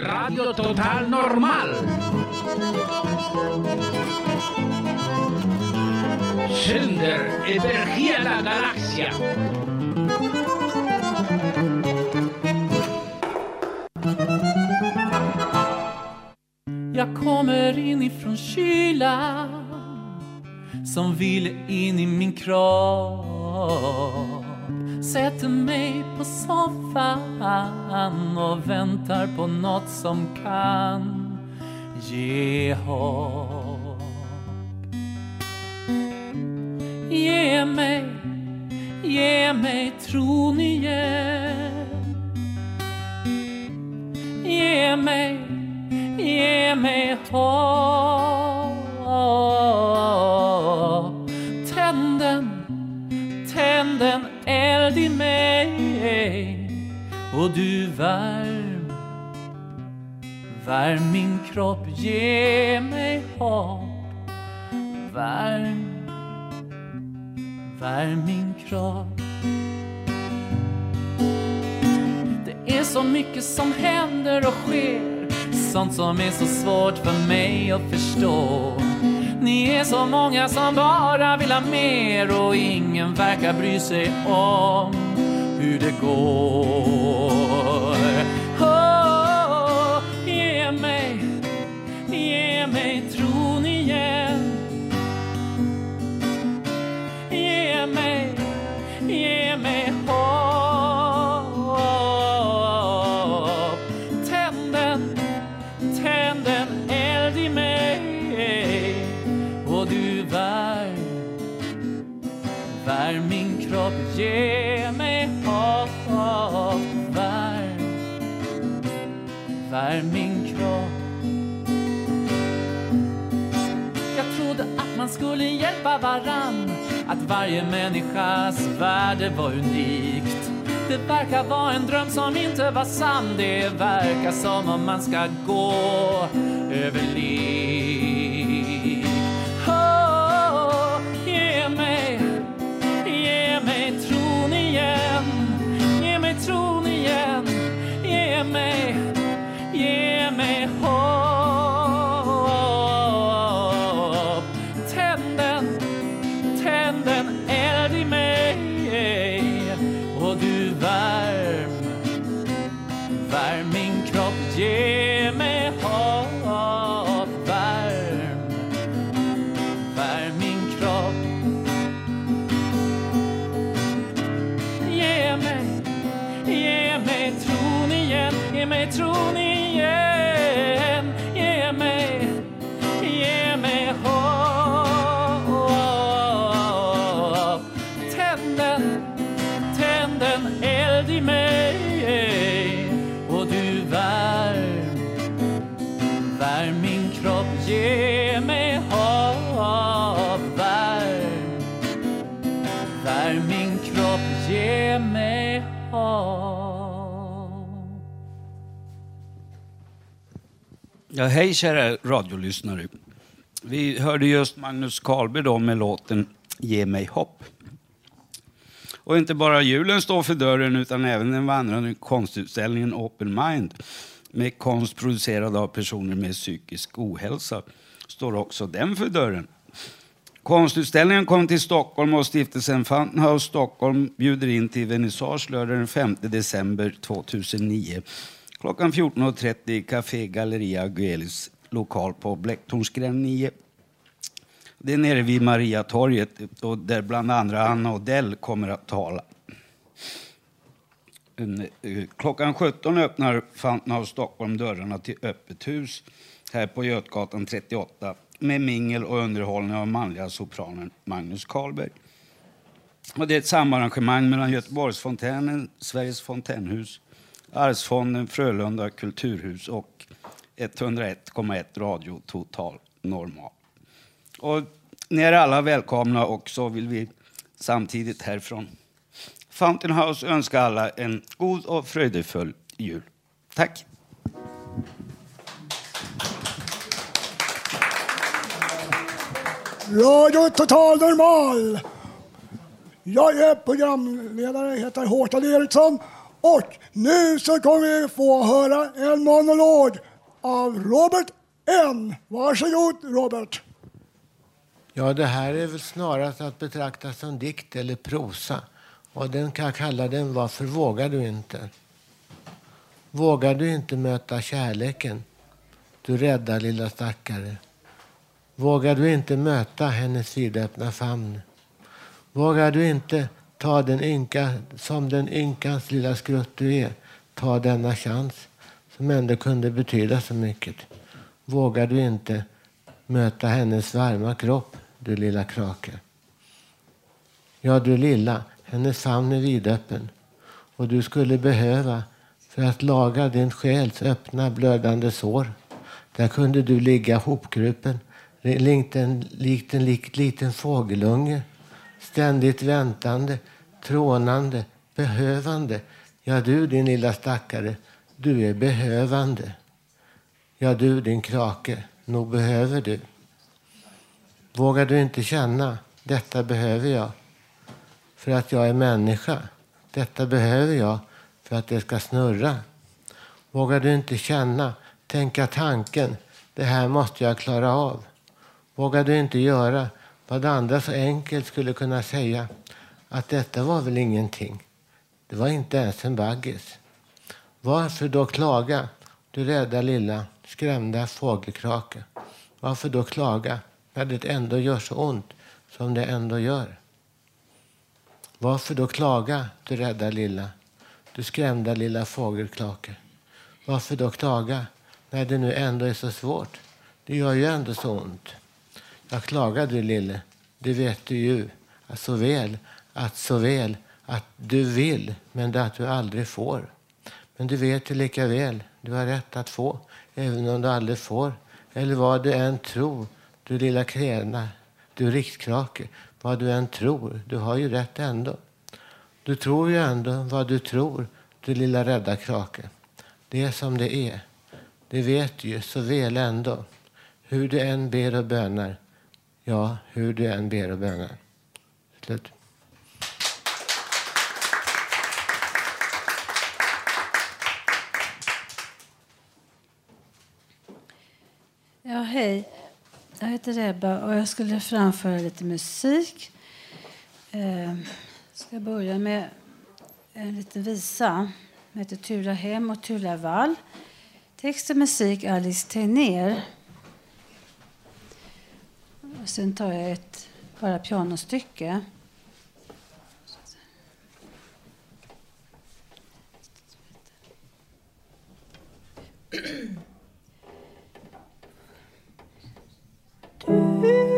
Radio Total Normal. Sönder över hela galaxen. Jag kommer inifrån kylan som ville in i min kropp Sätter mig på soffan och väntar på något som kan ge hopp Ge mig tron igen. Ge mig, ge mig hopp. Tänd den, tänd en eld i mig och du värm, värm min kropp, ge mig hopp. Värm, värm min kropp. Det är så mycket som händer och sker. Sånt som är så svårt för mig att förstå. Ni är så många som bara vill ha mer och ingen verkar bry sig om hur det går. Oh, Ge mig, ge mig Ge Att varje människas värde var unikt. Det verkar vara en dröm som inte var sann. Det verkar som om man ska gå över liv hej kära radiolyssnare. Vi hörde just Magnus Carlberg då med låten Ge mig hopp. Och inte bara julen står för dörren utan även den vandrande konstutställningen Open Mind med konst producerad av personer med psykisk ohälsa står också den för dörren. Konstutställningen kom till Stockholm och stiftelsen Fountain House Stockholm bjuder in till vernissage lördag den 5 december 2009 klockan 14.30 i Café Galleria Aguelis lokal på Blecktornsgränd 9. Det är nere vid Mariatorget och där bland andra Anna Odell kommer att tala. Eh, klockan 17 öppnar Fountain of Stockholm dörrarna till öppet hus här på Götgatan 38 med mingel och underhållning av manliga sopranen Magnus Karlberg. Och det är ett samarrangemang mellan Göteborgsfontänen, Sveriges fontänhus, Arvsfonden, Frölunda kulturhus och 101,1 Radio Total Normal. Och ni är alla välkomna och så vill vi samtidigt härifrån Fountain House önska alla en god och fröjdefull jul. Tack! Radio Total Normal. Jag är programledare, heter Håkan Eriksson och nu så kommer vi få höra en monolog av Robert N. Varsågod Robert. Ja, det här är väl snarast att betrakta som dikt eller prosa. Och den kan jag kalla den Varför vågar du inte? Vågar du inte möta kärleken? Du rädda lilla stackare. Vågar du inte möta hennes vidöppna famn? Vågar du inte ta den ynka, som den ynkans lilla skrutt du är, ta denna chans som ändå kunde betyda så mycket? Vågar du inte möta hennes varma kropp, du lilla krake? Ja, du lilla, Hennes famn är vidöppen. Och du skulle behöva för att laga din själs öppna blödande sår. Där kunde du ligga hopkrupen likt en, likt en likt liten fågelunge. Ständigt väntande, trånande, behövande. Ja, du din lilla stackare, du är behövande. Ja, du din krake, nog behöver du. Vågar du inte känna, detta behöver jag för att jag är människa. Detta behöver jag för att det ska snurra. Vågar du inte känna, tänka tanken, det här måste jag klara av. Vågar du inte göra vad andra så enkelt skulle kunna säga, att detta var väl ingenting. Det var inte ens en baggis. Varför då klaga, du rädda lilla skrämda fågelkrake? Varför då klaga när det ändå gör så ont som det ändå gör? Varför då klaga, du rädda lilla, du skrämda lilla fågelkrake? Varför då klaga när det nu ändå är så svårt? Det gör ju ändå så ont. Jag klagar du lille, det vet du ju så väl, att så väl att du vill, men det att du aldrig får. Men du vet ju lika väl, du har rätt att få, även om du aldrig får. Eller vad du än tror, du lilla kräna, du rikskrake, vad du än tror, du har ju rätt ändå. Du tror ju ändå vad du tror, du lilla rädda krake. Det är som det är. Det vet du ju så väl ändå. Hur du än ber och bönar. Ja, hur du än ber och bönar. Slut. Ja, hej. Jag heter Ebba och jag skulle framföra lite musik. Eh, ska börja med en liten visa. Den heter Tula hem och Tula vall. Text och musik Alice Tegnér. Och sen tar jag ett bara pianostycke. you.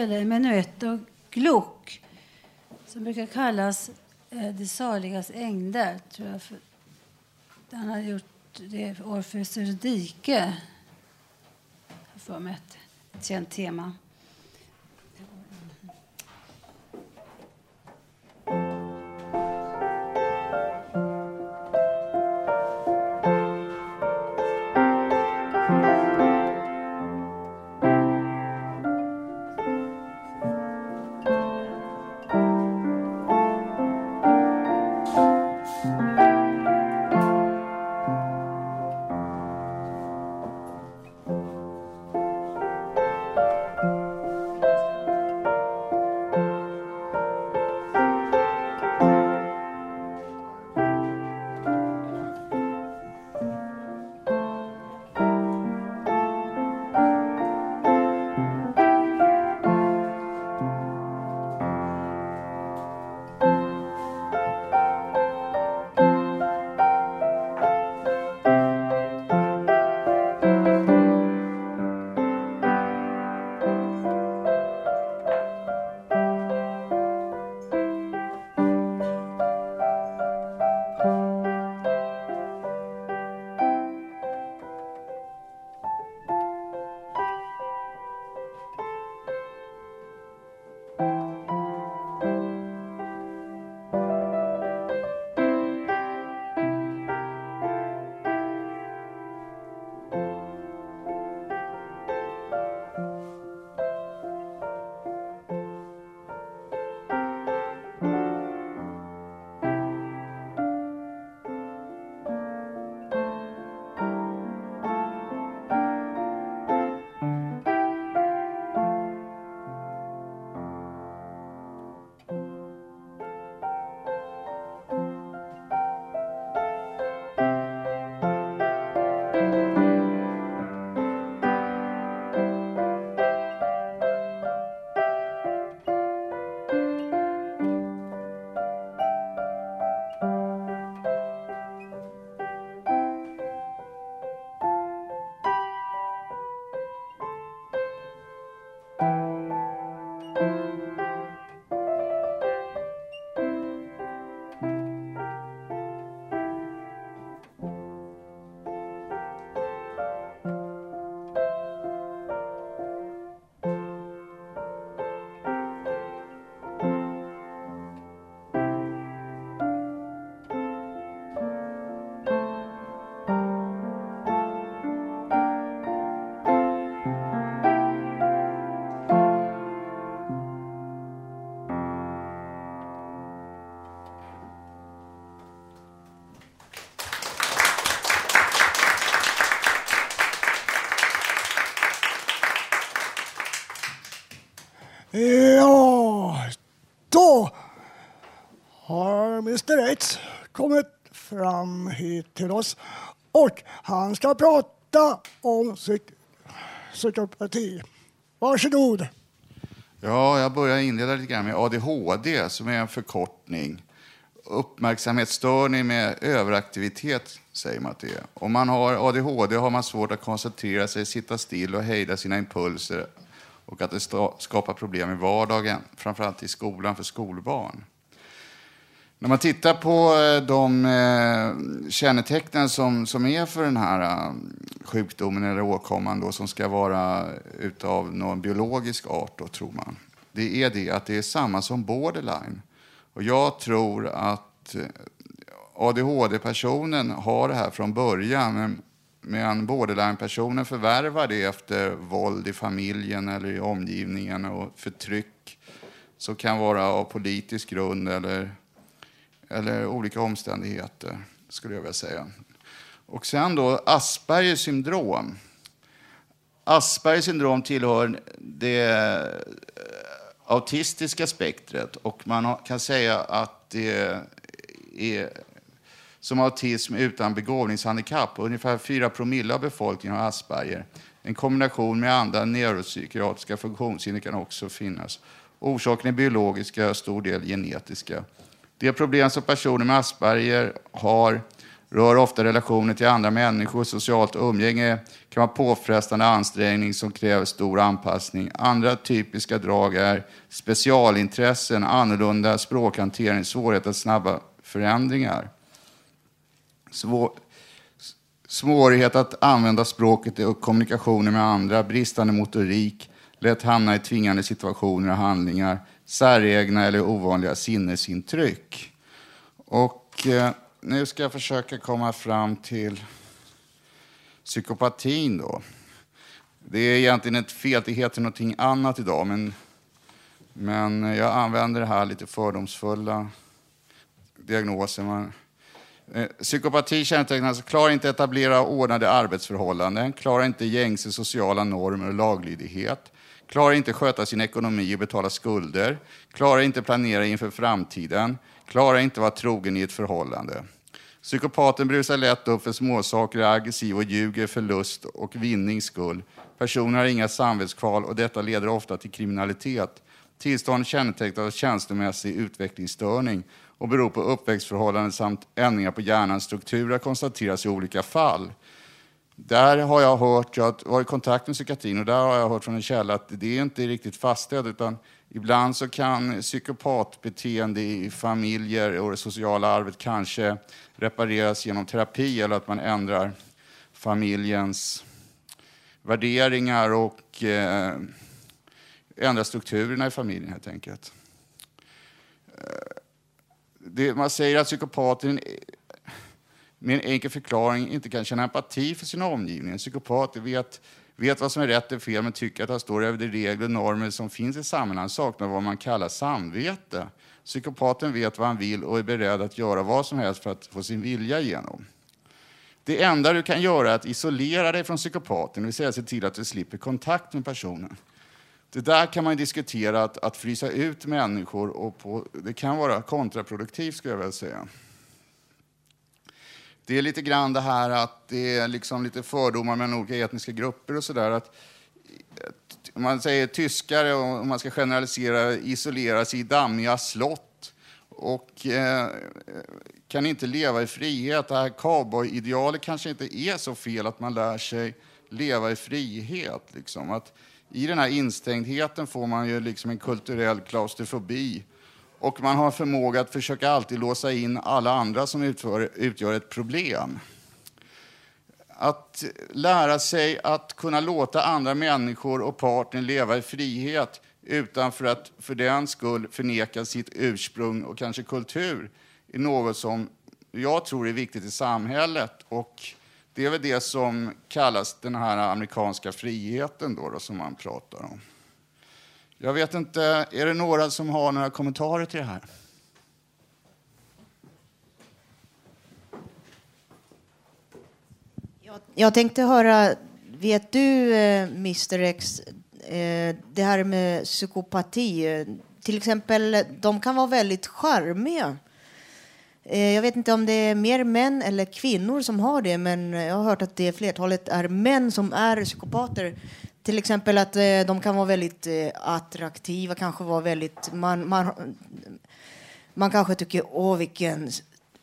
Skulle en menuett och glock som brukar kallas eh, Det saligas ängder. Tror jag, för, han har gjort det Orfeus Eurydike. har jag för mig ett, ett känt tema. Kommit fram hit till oss och han ska prata om psyk psykopati. Varsågod. Ja, jag börjar inleda lite grann med ADHD som är en förkortning. Uppmärksamhetsstörning med överaktivitet säger man att det är. Om man har ADHD har man svårt att koncentrera sig, sitta still och hejda sina impulser och att det skapar problem i vardagen, framförallt i skolan för skolbarn. När man tittar på eh, de eh, kännetecknen som, som är för den här eh, sjukdomen eller åkomman då, som ska vara utav någon biologisk art, då, tror man. Det är det att det är samma som borderline. Och jag tror att ADHD-personen har det här från början, men, men borderline-personen förvärvar det efter våld i familjen eller i omgivningen och förtryck som kan vara av politisk grund eller eller olika omständigheter, skulle jag vilja säga. Och sen då Aspergers syndrom. Aspergers syndrom tillhör det eh, autistiska spektret och man kan säga att det är som autism utan begåvningshandikapp. Ungefär 4 promille av befolkningen har Asperger. En kombination med andra neuropsykiatriska funktionshinder kan också finnas. Orsaken är biologiska stor del genetiska. De problem som personer med Asperger har rör ofta relationer till andra människor. Socialt umgänge kan vara påfrestande ansträngning som kräver stor anpassning. Andra typiska drag är specialintressen, annorlunda språkhantering, svårighet att snabba förändringar. Svår, svårighet att använda språket i kommunikationer med andra, bristande motorik, lätt hamna i tvingande situationer och handlingar, säregna eller ovanliga sinnesintryck. Och eh, nu ska jag försöka komma fram till psykopatin då. Det är egentligen ett fel, det heter någonting annat idag, men, men jag använder det här lite fördomsfulla diagnosen. Man, eh, Psykopati kännetecknas klarar inte etablera ordnade arbetsförhållanden, klarar inte gängse sociala normer och laglydighet, klarar inte sköta sin ekonomi och betala skulder, klarar inte planera inför framtiden, klarar inte vara trogen i ett förhållande. Psykopaten brusar lätt upp för småsaker, är aggressiv och ljuger för lust och vinnings skull. Personen har inga samvetskval och detta leder ofta till kriminalitet. Tillståndet kännetecknas av känslomässig utvecklingsstörning och beror på uppväxtförhållanden samt ändringar på hjärnans strukturer konstateras i olika fall. Där har jag hört, jag har varit i kontakt med psykiatrin och där har jag hört från en källa att det är inte riktigt fastställt utan ibland så kan psykopatbeteende i familjer och det sociala arvet kanske repareras genom terapi eller att man ändrar familjens värderingar och eh, ändrar strukturerna i familjen helt enkelt. Eh, det, man säger att psykopaten med en enkel förklaring inte kan känna empati för sin omgivning. En psykopat vet, vet vad som är rätt och fel men tycker att han står över de regler och normer som finns i samhället. Han saknar vad man kallar samvete. Psykopaten vet vad han vill och är beredd att göra vad som helst för att få sin vilja igenom. Det enda du kan göra är att isolera dig från psykopaten, det vill säga se till att du slipper kontakt med personen. Det där kan man diskutera, att, att frysa ut människor, och på, det kan vara kontraproduktivt skulle jag vilja säga. Det är lite grann det här att det är liksom lite fördomar mellan olika etniska grupper och sådär. Om man säger tyskare, och man ska generalisera, isolerar sig i dammiga slott och eh, kan inte leva i frihet. Det här cowboy-idealet kanske inte är så fel att man lär sig leva i frihet. Liksom. Att I den här instängdheten får man ju liksom en kulturell klaustrofobi och man har förmåga att försöka alltid låsa in alla andra som utför, utgör ett problem. Att lära sig att kunna låta andra människor och partner leva i frihet utan för att för den skull förneka sitt ursprung och kanske kultur är något som jag tror är viktigt i samhället. Och det är väl det som kallas den här amerikanska friheten då, då som man pratar om. Jag vet inte, är det några som har några kommentarer till det här? Jag, jag tänkte höra, vet du, eh, Mr X, eh, det här med psykopati. Till exempel, de kan vara väldigt charmiga. Eh, jag vet inte om det är mer män eller kvinnor som har det, men jag har hört att det flertalet är män som är psykopater. Till exempel att eh, de kan vara väldigt eh, attraktiva, kanske vara väldigt... Man, man, man kanske tycker åh vilken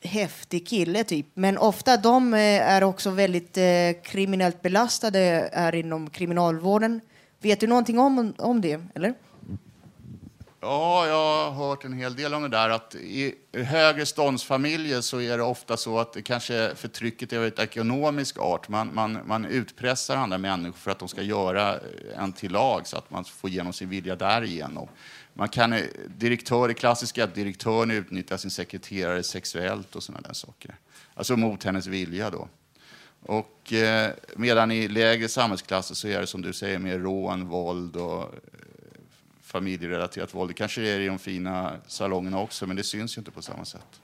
häftig kille typ. Men ofta de eh, är också väldigt eh, kriminellt belastade, eh, är inom kriminalvården. Vet du någonting om, om det, eller? Ja, jag har hört en hel del om det där. Att I högre ståndsfamiljer så är det ofta så att det kanske förtrycket är av ett ekonomisk art. Man, man, man utpressar andra människor för att de ska göra en till lag så att man får igenom sin vilja därigenom. Man kan, eh, direktör, det klassiska är att direktören utnyttjar sin sekreterare sexuellt och sådana där saker. Alltså mot hennes vilja då. Och eh, medan i lägre samhällsklasser så är det som du säger mer rån, våld och familjerelaterat våld. Det kanske det är i de fina salongerna också, men det syns ju inte på samma sätt.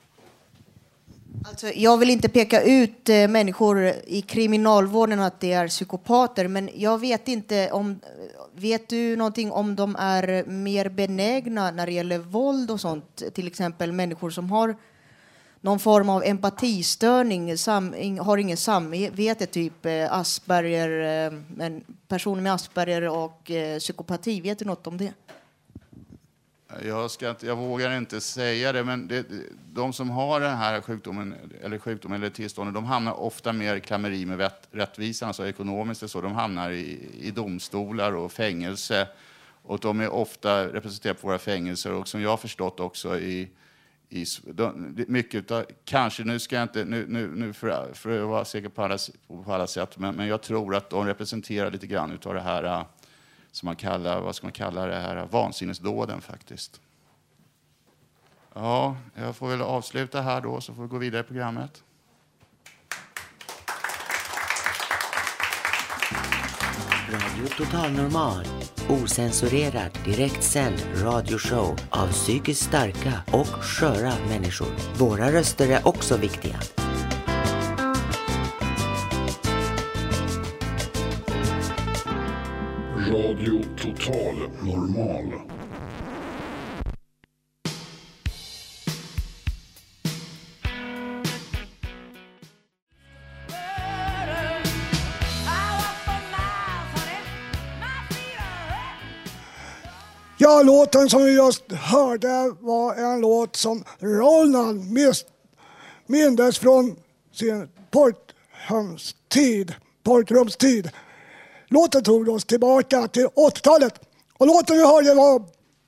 Alltså, jag vill inte peka ut eh, människor i kriminalvården att de är psykopater, men jag vet inte om... Vet du någonting om de är mer benägna när det gäller våld och sånt? Till exempel människor som har någon form av empatistörning, sam, har ingen samvete, typ eh, Asperger, eh, men personer med Asperger och eh, psykopati. Vet du något om det? Jag, ska inte, jag vågar inte säga det, men det, de som har den här sjukdomen eller, sjukdomen eller tillståndet, de hamnar ofta mer i klammeri med vet, rättvisan, alltså ekonomiskt och så. De hamnar i, i domstolar och fängelse. Och de är ofta representerade på våra fängelser och som jag har förstått också i, i de, mycket utav, kanske, nu ska jag inte, nu, nu, nu för, för att vara säker på alla, på alla sätt, men, men jag tror att de representerar lite grann utav det här äh, som man kallar, vad ska man kalla det här, äh, vansinnesdåden faktiskt. Ja, jag får väl avsluta här då så får vi gå vidare i programmet. Radio Total Normal. Osensurerad, direktsänd radioshow av psykiskt starka och sköra människor. Våra röster är också viktiga. Radio Total Normal. Ja, låten som vi just hörde var en låt som Roland mindes från sin pojkrumstid. portrumstid. Låten tog oss tillbaka till 80-talet. Och låten vi hörde var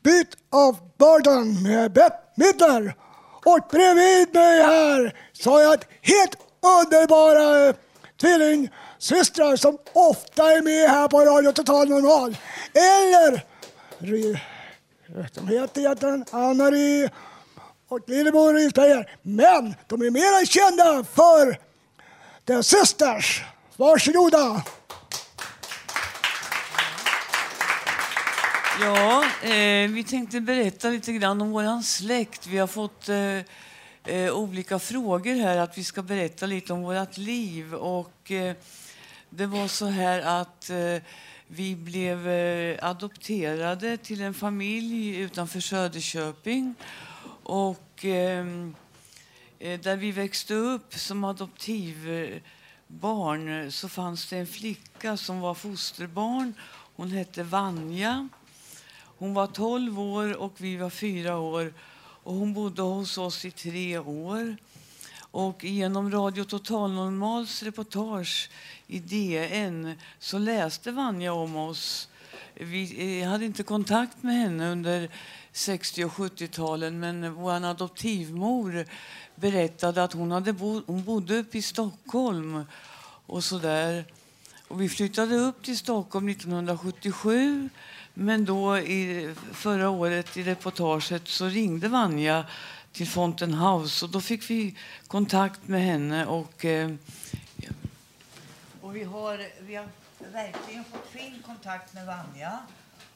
Bit of Burden med Bette Midler. Och bredvid mig här så har jag ett helt underbara tvillingsystrar som ofta är med här på Radio Total Normal. Eller Ri- de heter egentligen Anna-Marie och Lilleborg Risberger. Men de är mer kända för The Sisters. Varsågoda! Ja, eh, vi tänkte berätta lite grann om vår släkt. Vi har fått eh, eh, olika frågor här, att vi ska berätta lite om vårt liv. Och eh, det var så här att eh, vi blev eh, adopterade till en familj utanför Söderköping. Och ehm, eh, där vi växte upp som adoptivbarn så fanns det en flicka som var fosterbarn. Hon hette Vanja. Hon var 12 år och vi var fyra år. Och hon bodde hos oss i tre år. Och genom Radio Total Normals reportage i DN så läste Vanja om oss. Vi eh, hade inte kontakt med henne under 60 och 70-talen men vår adoptivmor berättade att hon, hade bo, hon bodde uppe i Stockholm och så där. Och vi flyttade upp till Stockholm 1977 men då i, förra året i reportaget så ringde Vanja till Fountain House och då fick vi kontakt med henne och eh, Och vi har, vi har verkligen fått fin kontakt med Vanja.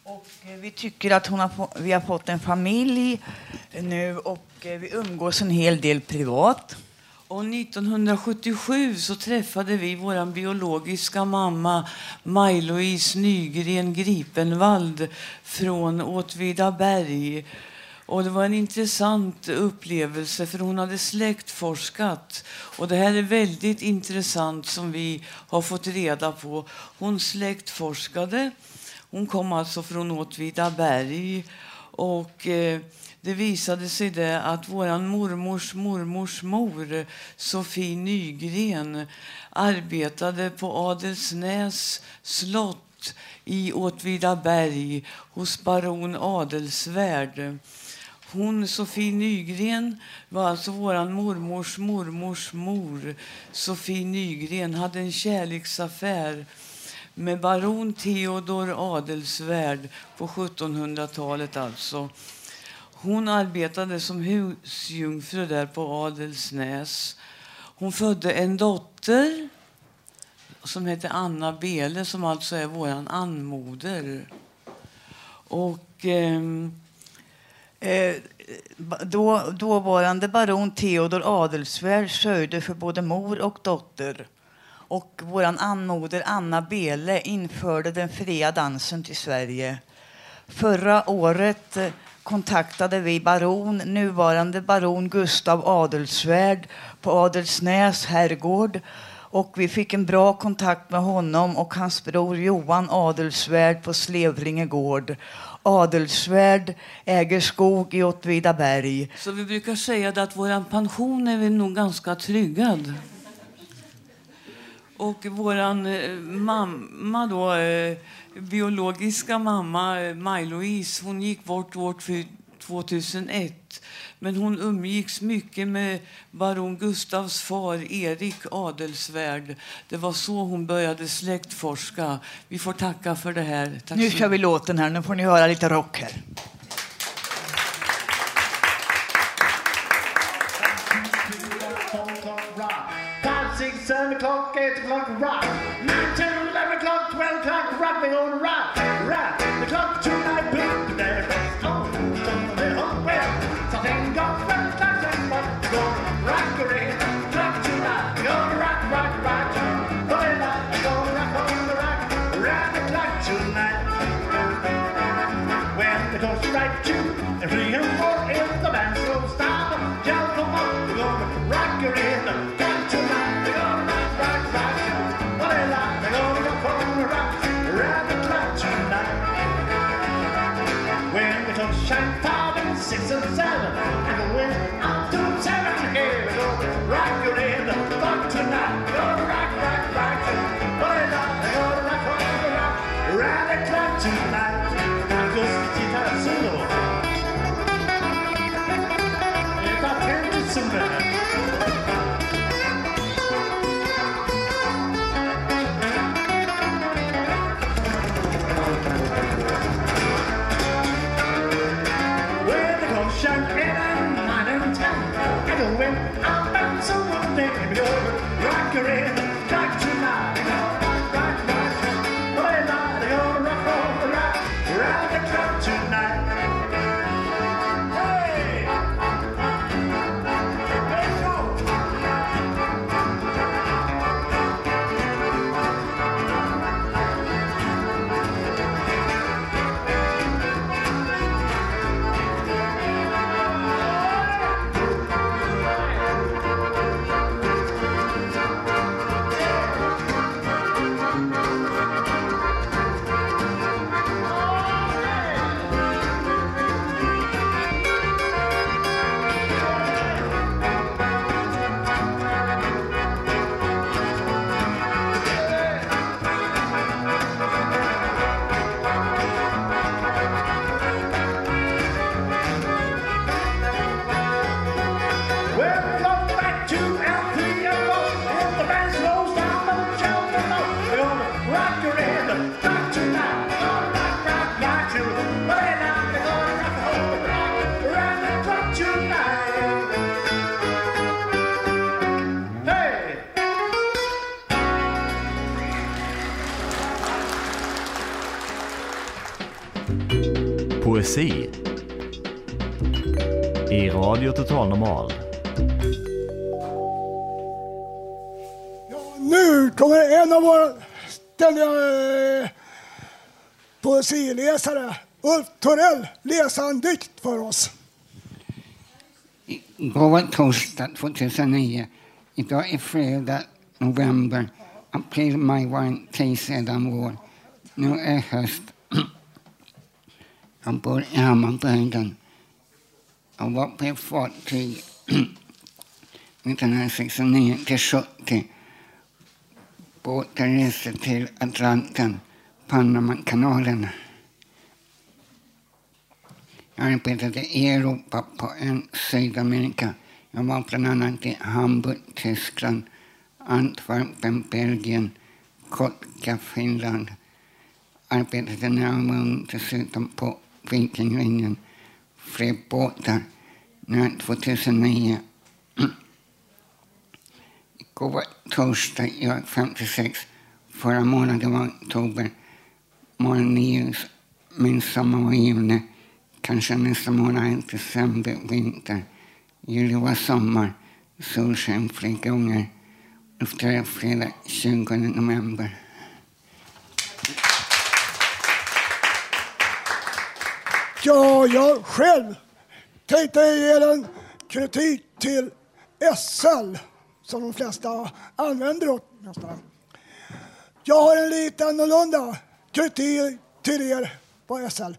Och eh, vi tycker att hon har få, vi har fått en familj nu och eh, vi umgås en hel del privat. Och 1977 så träffade vi vår biologiska mamma Maj-Louise Nygren Gripenvald från Åtvidaberg. Och det var en intressant upplevelse för hon hade släktforskat. Och det här är väldigt intressant som vi har fått reda på. Hon släktforskade. Hon kom alltså från Åtvidaberg. Och eh, det visade sig det att vår mormors mormors mor, Sofie Nygren, arbetade på Adelsnäs slott i Åtvidaberg hos baron Adelsvärd. Hon, Sofie Nygren, var alltså vår mormors mormors mor. Sofie Nygren hade en kärleksaffär med baron Theodor Adelsvärd på 1700-talet. alltså. Hon arbetade som husjungfru där på Adelsnäs. Hon födde en dotter som hette Anna Bele, som alltså är vår anmoder. Och... eh, Eh, då, dåvarande baron Theodor Adelsvärd sörjde för både mor och dotter. Och vår anmoder Anna Bele införde den fria dansen till Sverige. Förra året eh, kontaktade vi baron, nuvarande baron Gustav Adelsvärd på Adelsnäs herrgård och vi fick en bra kontakt med honom och hans bror Johan Adelsvärd på Slevringe gård. Adelsvärd äger skog i Åtvidaberg. Så vi brukar säga att vår pension är vi nog ganska tryggad. Och vår eh, mamma, då, eh, biologiska mamma eh, Maj-Louise, hon gick bort år 2001. Men hon umgicks mycket med baron Gustavs far Erik Adelsvärd. Det var så hon började släktforska. Vi får tacka för det här. Tack Nu kör vi låten här, nu får ni höra lite rock här. Seven o'clock, eight o'clock, rock. Nine, ten, eleven o'clock, twelve o'clock, rock. Gonna rock, rock. Jackson Brown. Poesi i Radio Total Normal. nu kommer en av våra ständiga eh, poesiläsare, Ulf Torell, läsa en dikt för oss. Igår var torsdag 2009. Idag är fredag, november. April, maj var en tid sedan vår. Nu är höst. Jag bor i Hammarbyhöjden. Jag var på ett fartyg 1969 till 70. Båten reste till Atlanten, Panamakanalen. Jag arbetade i Europa på en Sydamerika. Jag var bland annat i Hamburg, Tyskland, Antwerpen, Belgien, Kotka, Finland. Arbetade när jag var ung dessutom på Vikinglinjen. Fler båtar. Nu 2009. Igår var torsdag, jag är 56. Förra månaden var oktober. Morgon nio, midsommar var juni. Kanske nästa månad är december, vinter. Juli var sommar. Solsken flera gånger. Efter fredag 20 november. Ja, jag själv tänkte ge en kritik till SL som de flesta använder åt nästan. Jag har en lite annorlunda kritik till er på SL.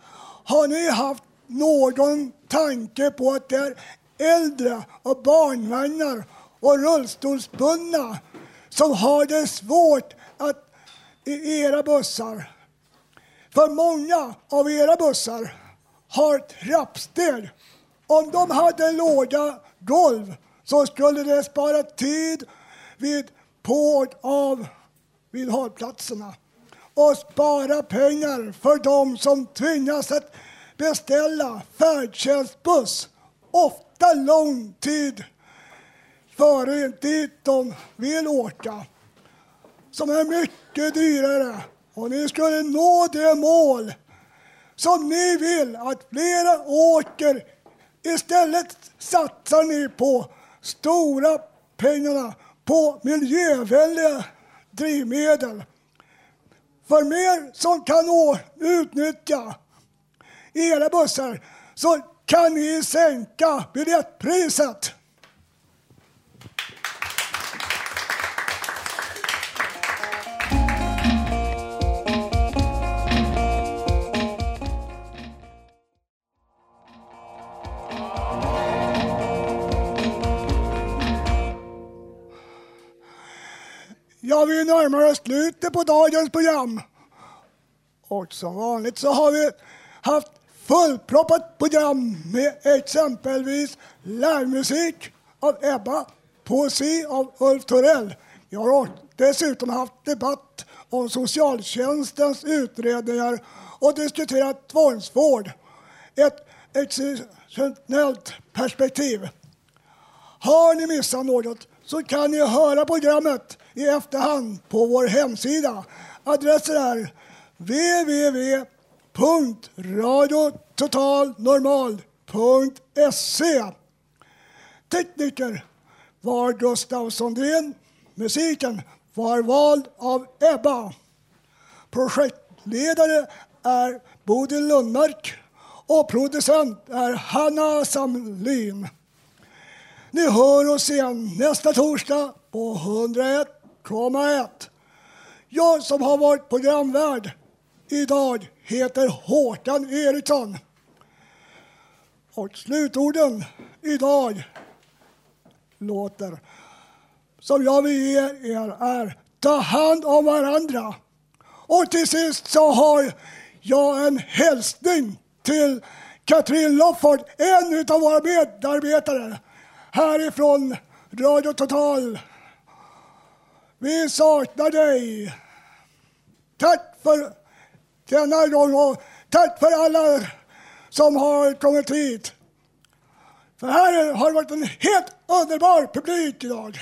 Har ni haft någon tanke på att det är äldre och barnvagnar och rullstolsbundna som har det svårt att i era bussar? För många av era bussar har trappsteg. Om de hade låga golv så skulle det spara tid vid på och av vid hållplatserna och spara pengar för de som tvingas att beställa färdtjänstbuss ofta lång tid före dit de vill åka som är mycket dyrare och ni skulle nå det mål som ni vill att flera åker. Istället satsar ni på stora pengarna på miljövänliga drivmedel. För mer som kan utnyttja era bussar så kan ni sänka biljettpriset. Ja, vi närmar oss slutet på dagens program. Och som vanligt så har vi haft fullproppat program med exempelvis livemusik av Ebba, poesi av Ulf Torell. Vi har dessutom haft debatt om socialtjänstens utredningar och diskuterat tvångsvård. Ett exceptionellt perspektiv. Har ni missat något så kan ni höra programmet i efterhand på vår hemsida. Adressen är www.radiototalnormal.se Tekniker var Gustav Sondén. Musiken var vald av Ebba. Projektledare är Bodil Lundmark och producent är Hanna Samlin. Ni hör oss igen nästa torsdag på 101. 101,1. Jag som har varit programvärd idag heter Håkan Eriksson. Och slutorden idag låter som jag vill ge er är ta hand om varandra. Och till sist så har jag en hälsning till Katrin Lofford, en av våra medarbetare härifrån Radio Total. Vi saknar dig. Tack för denna gång och tack för alla som har kommit hit. För här har det varit en helt underbar publik idag.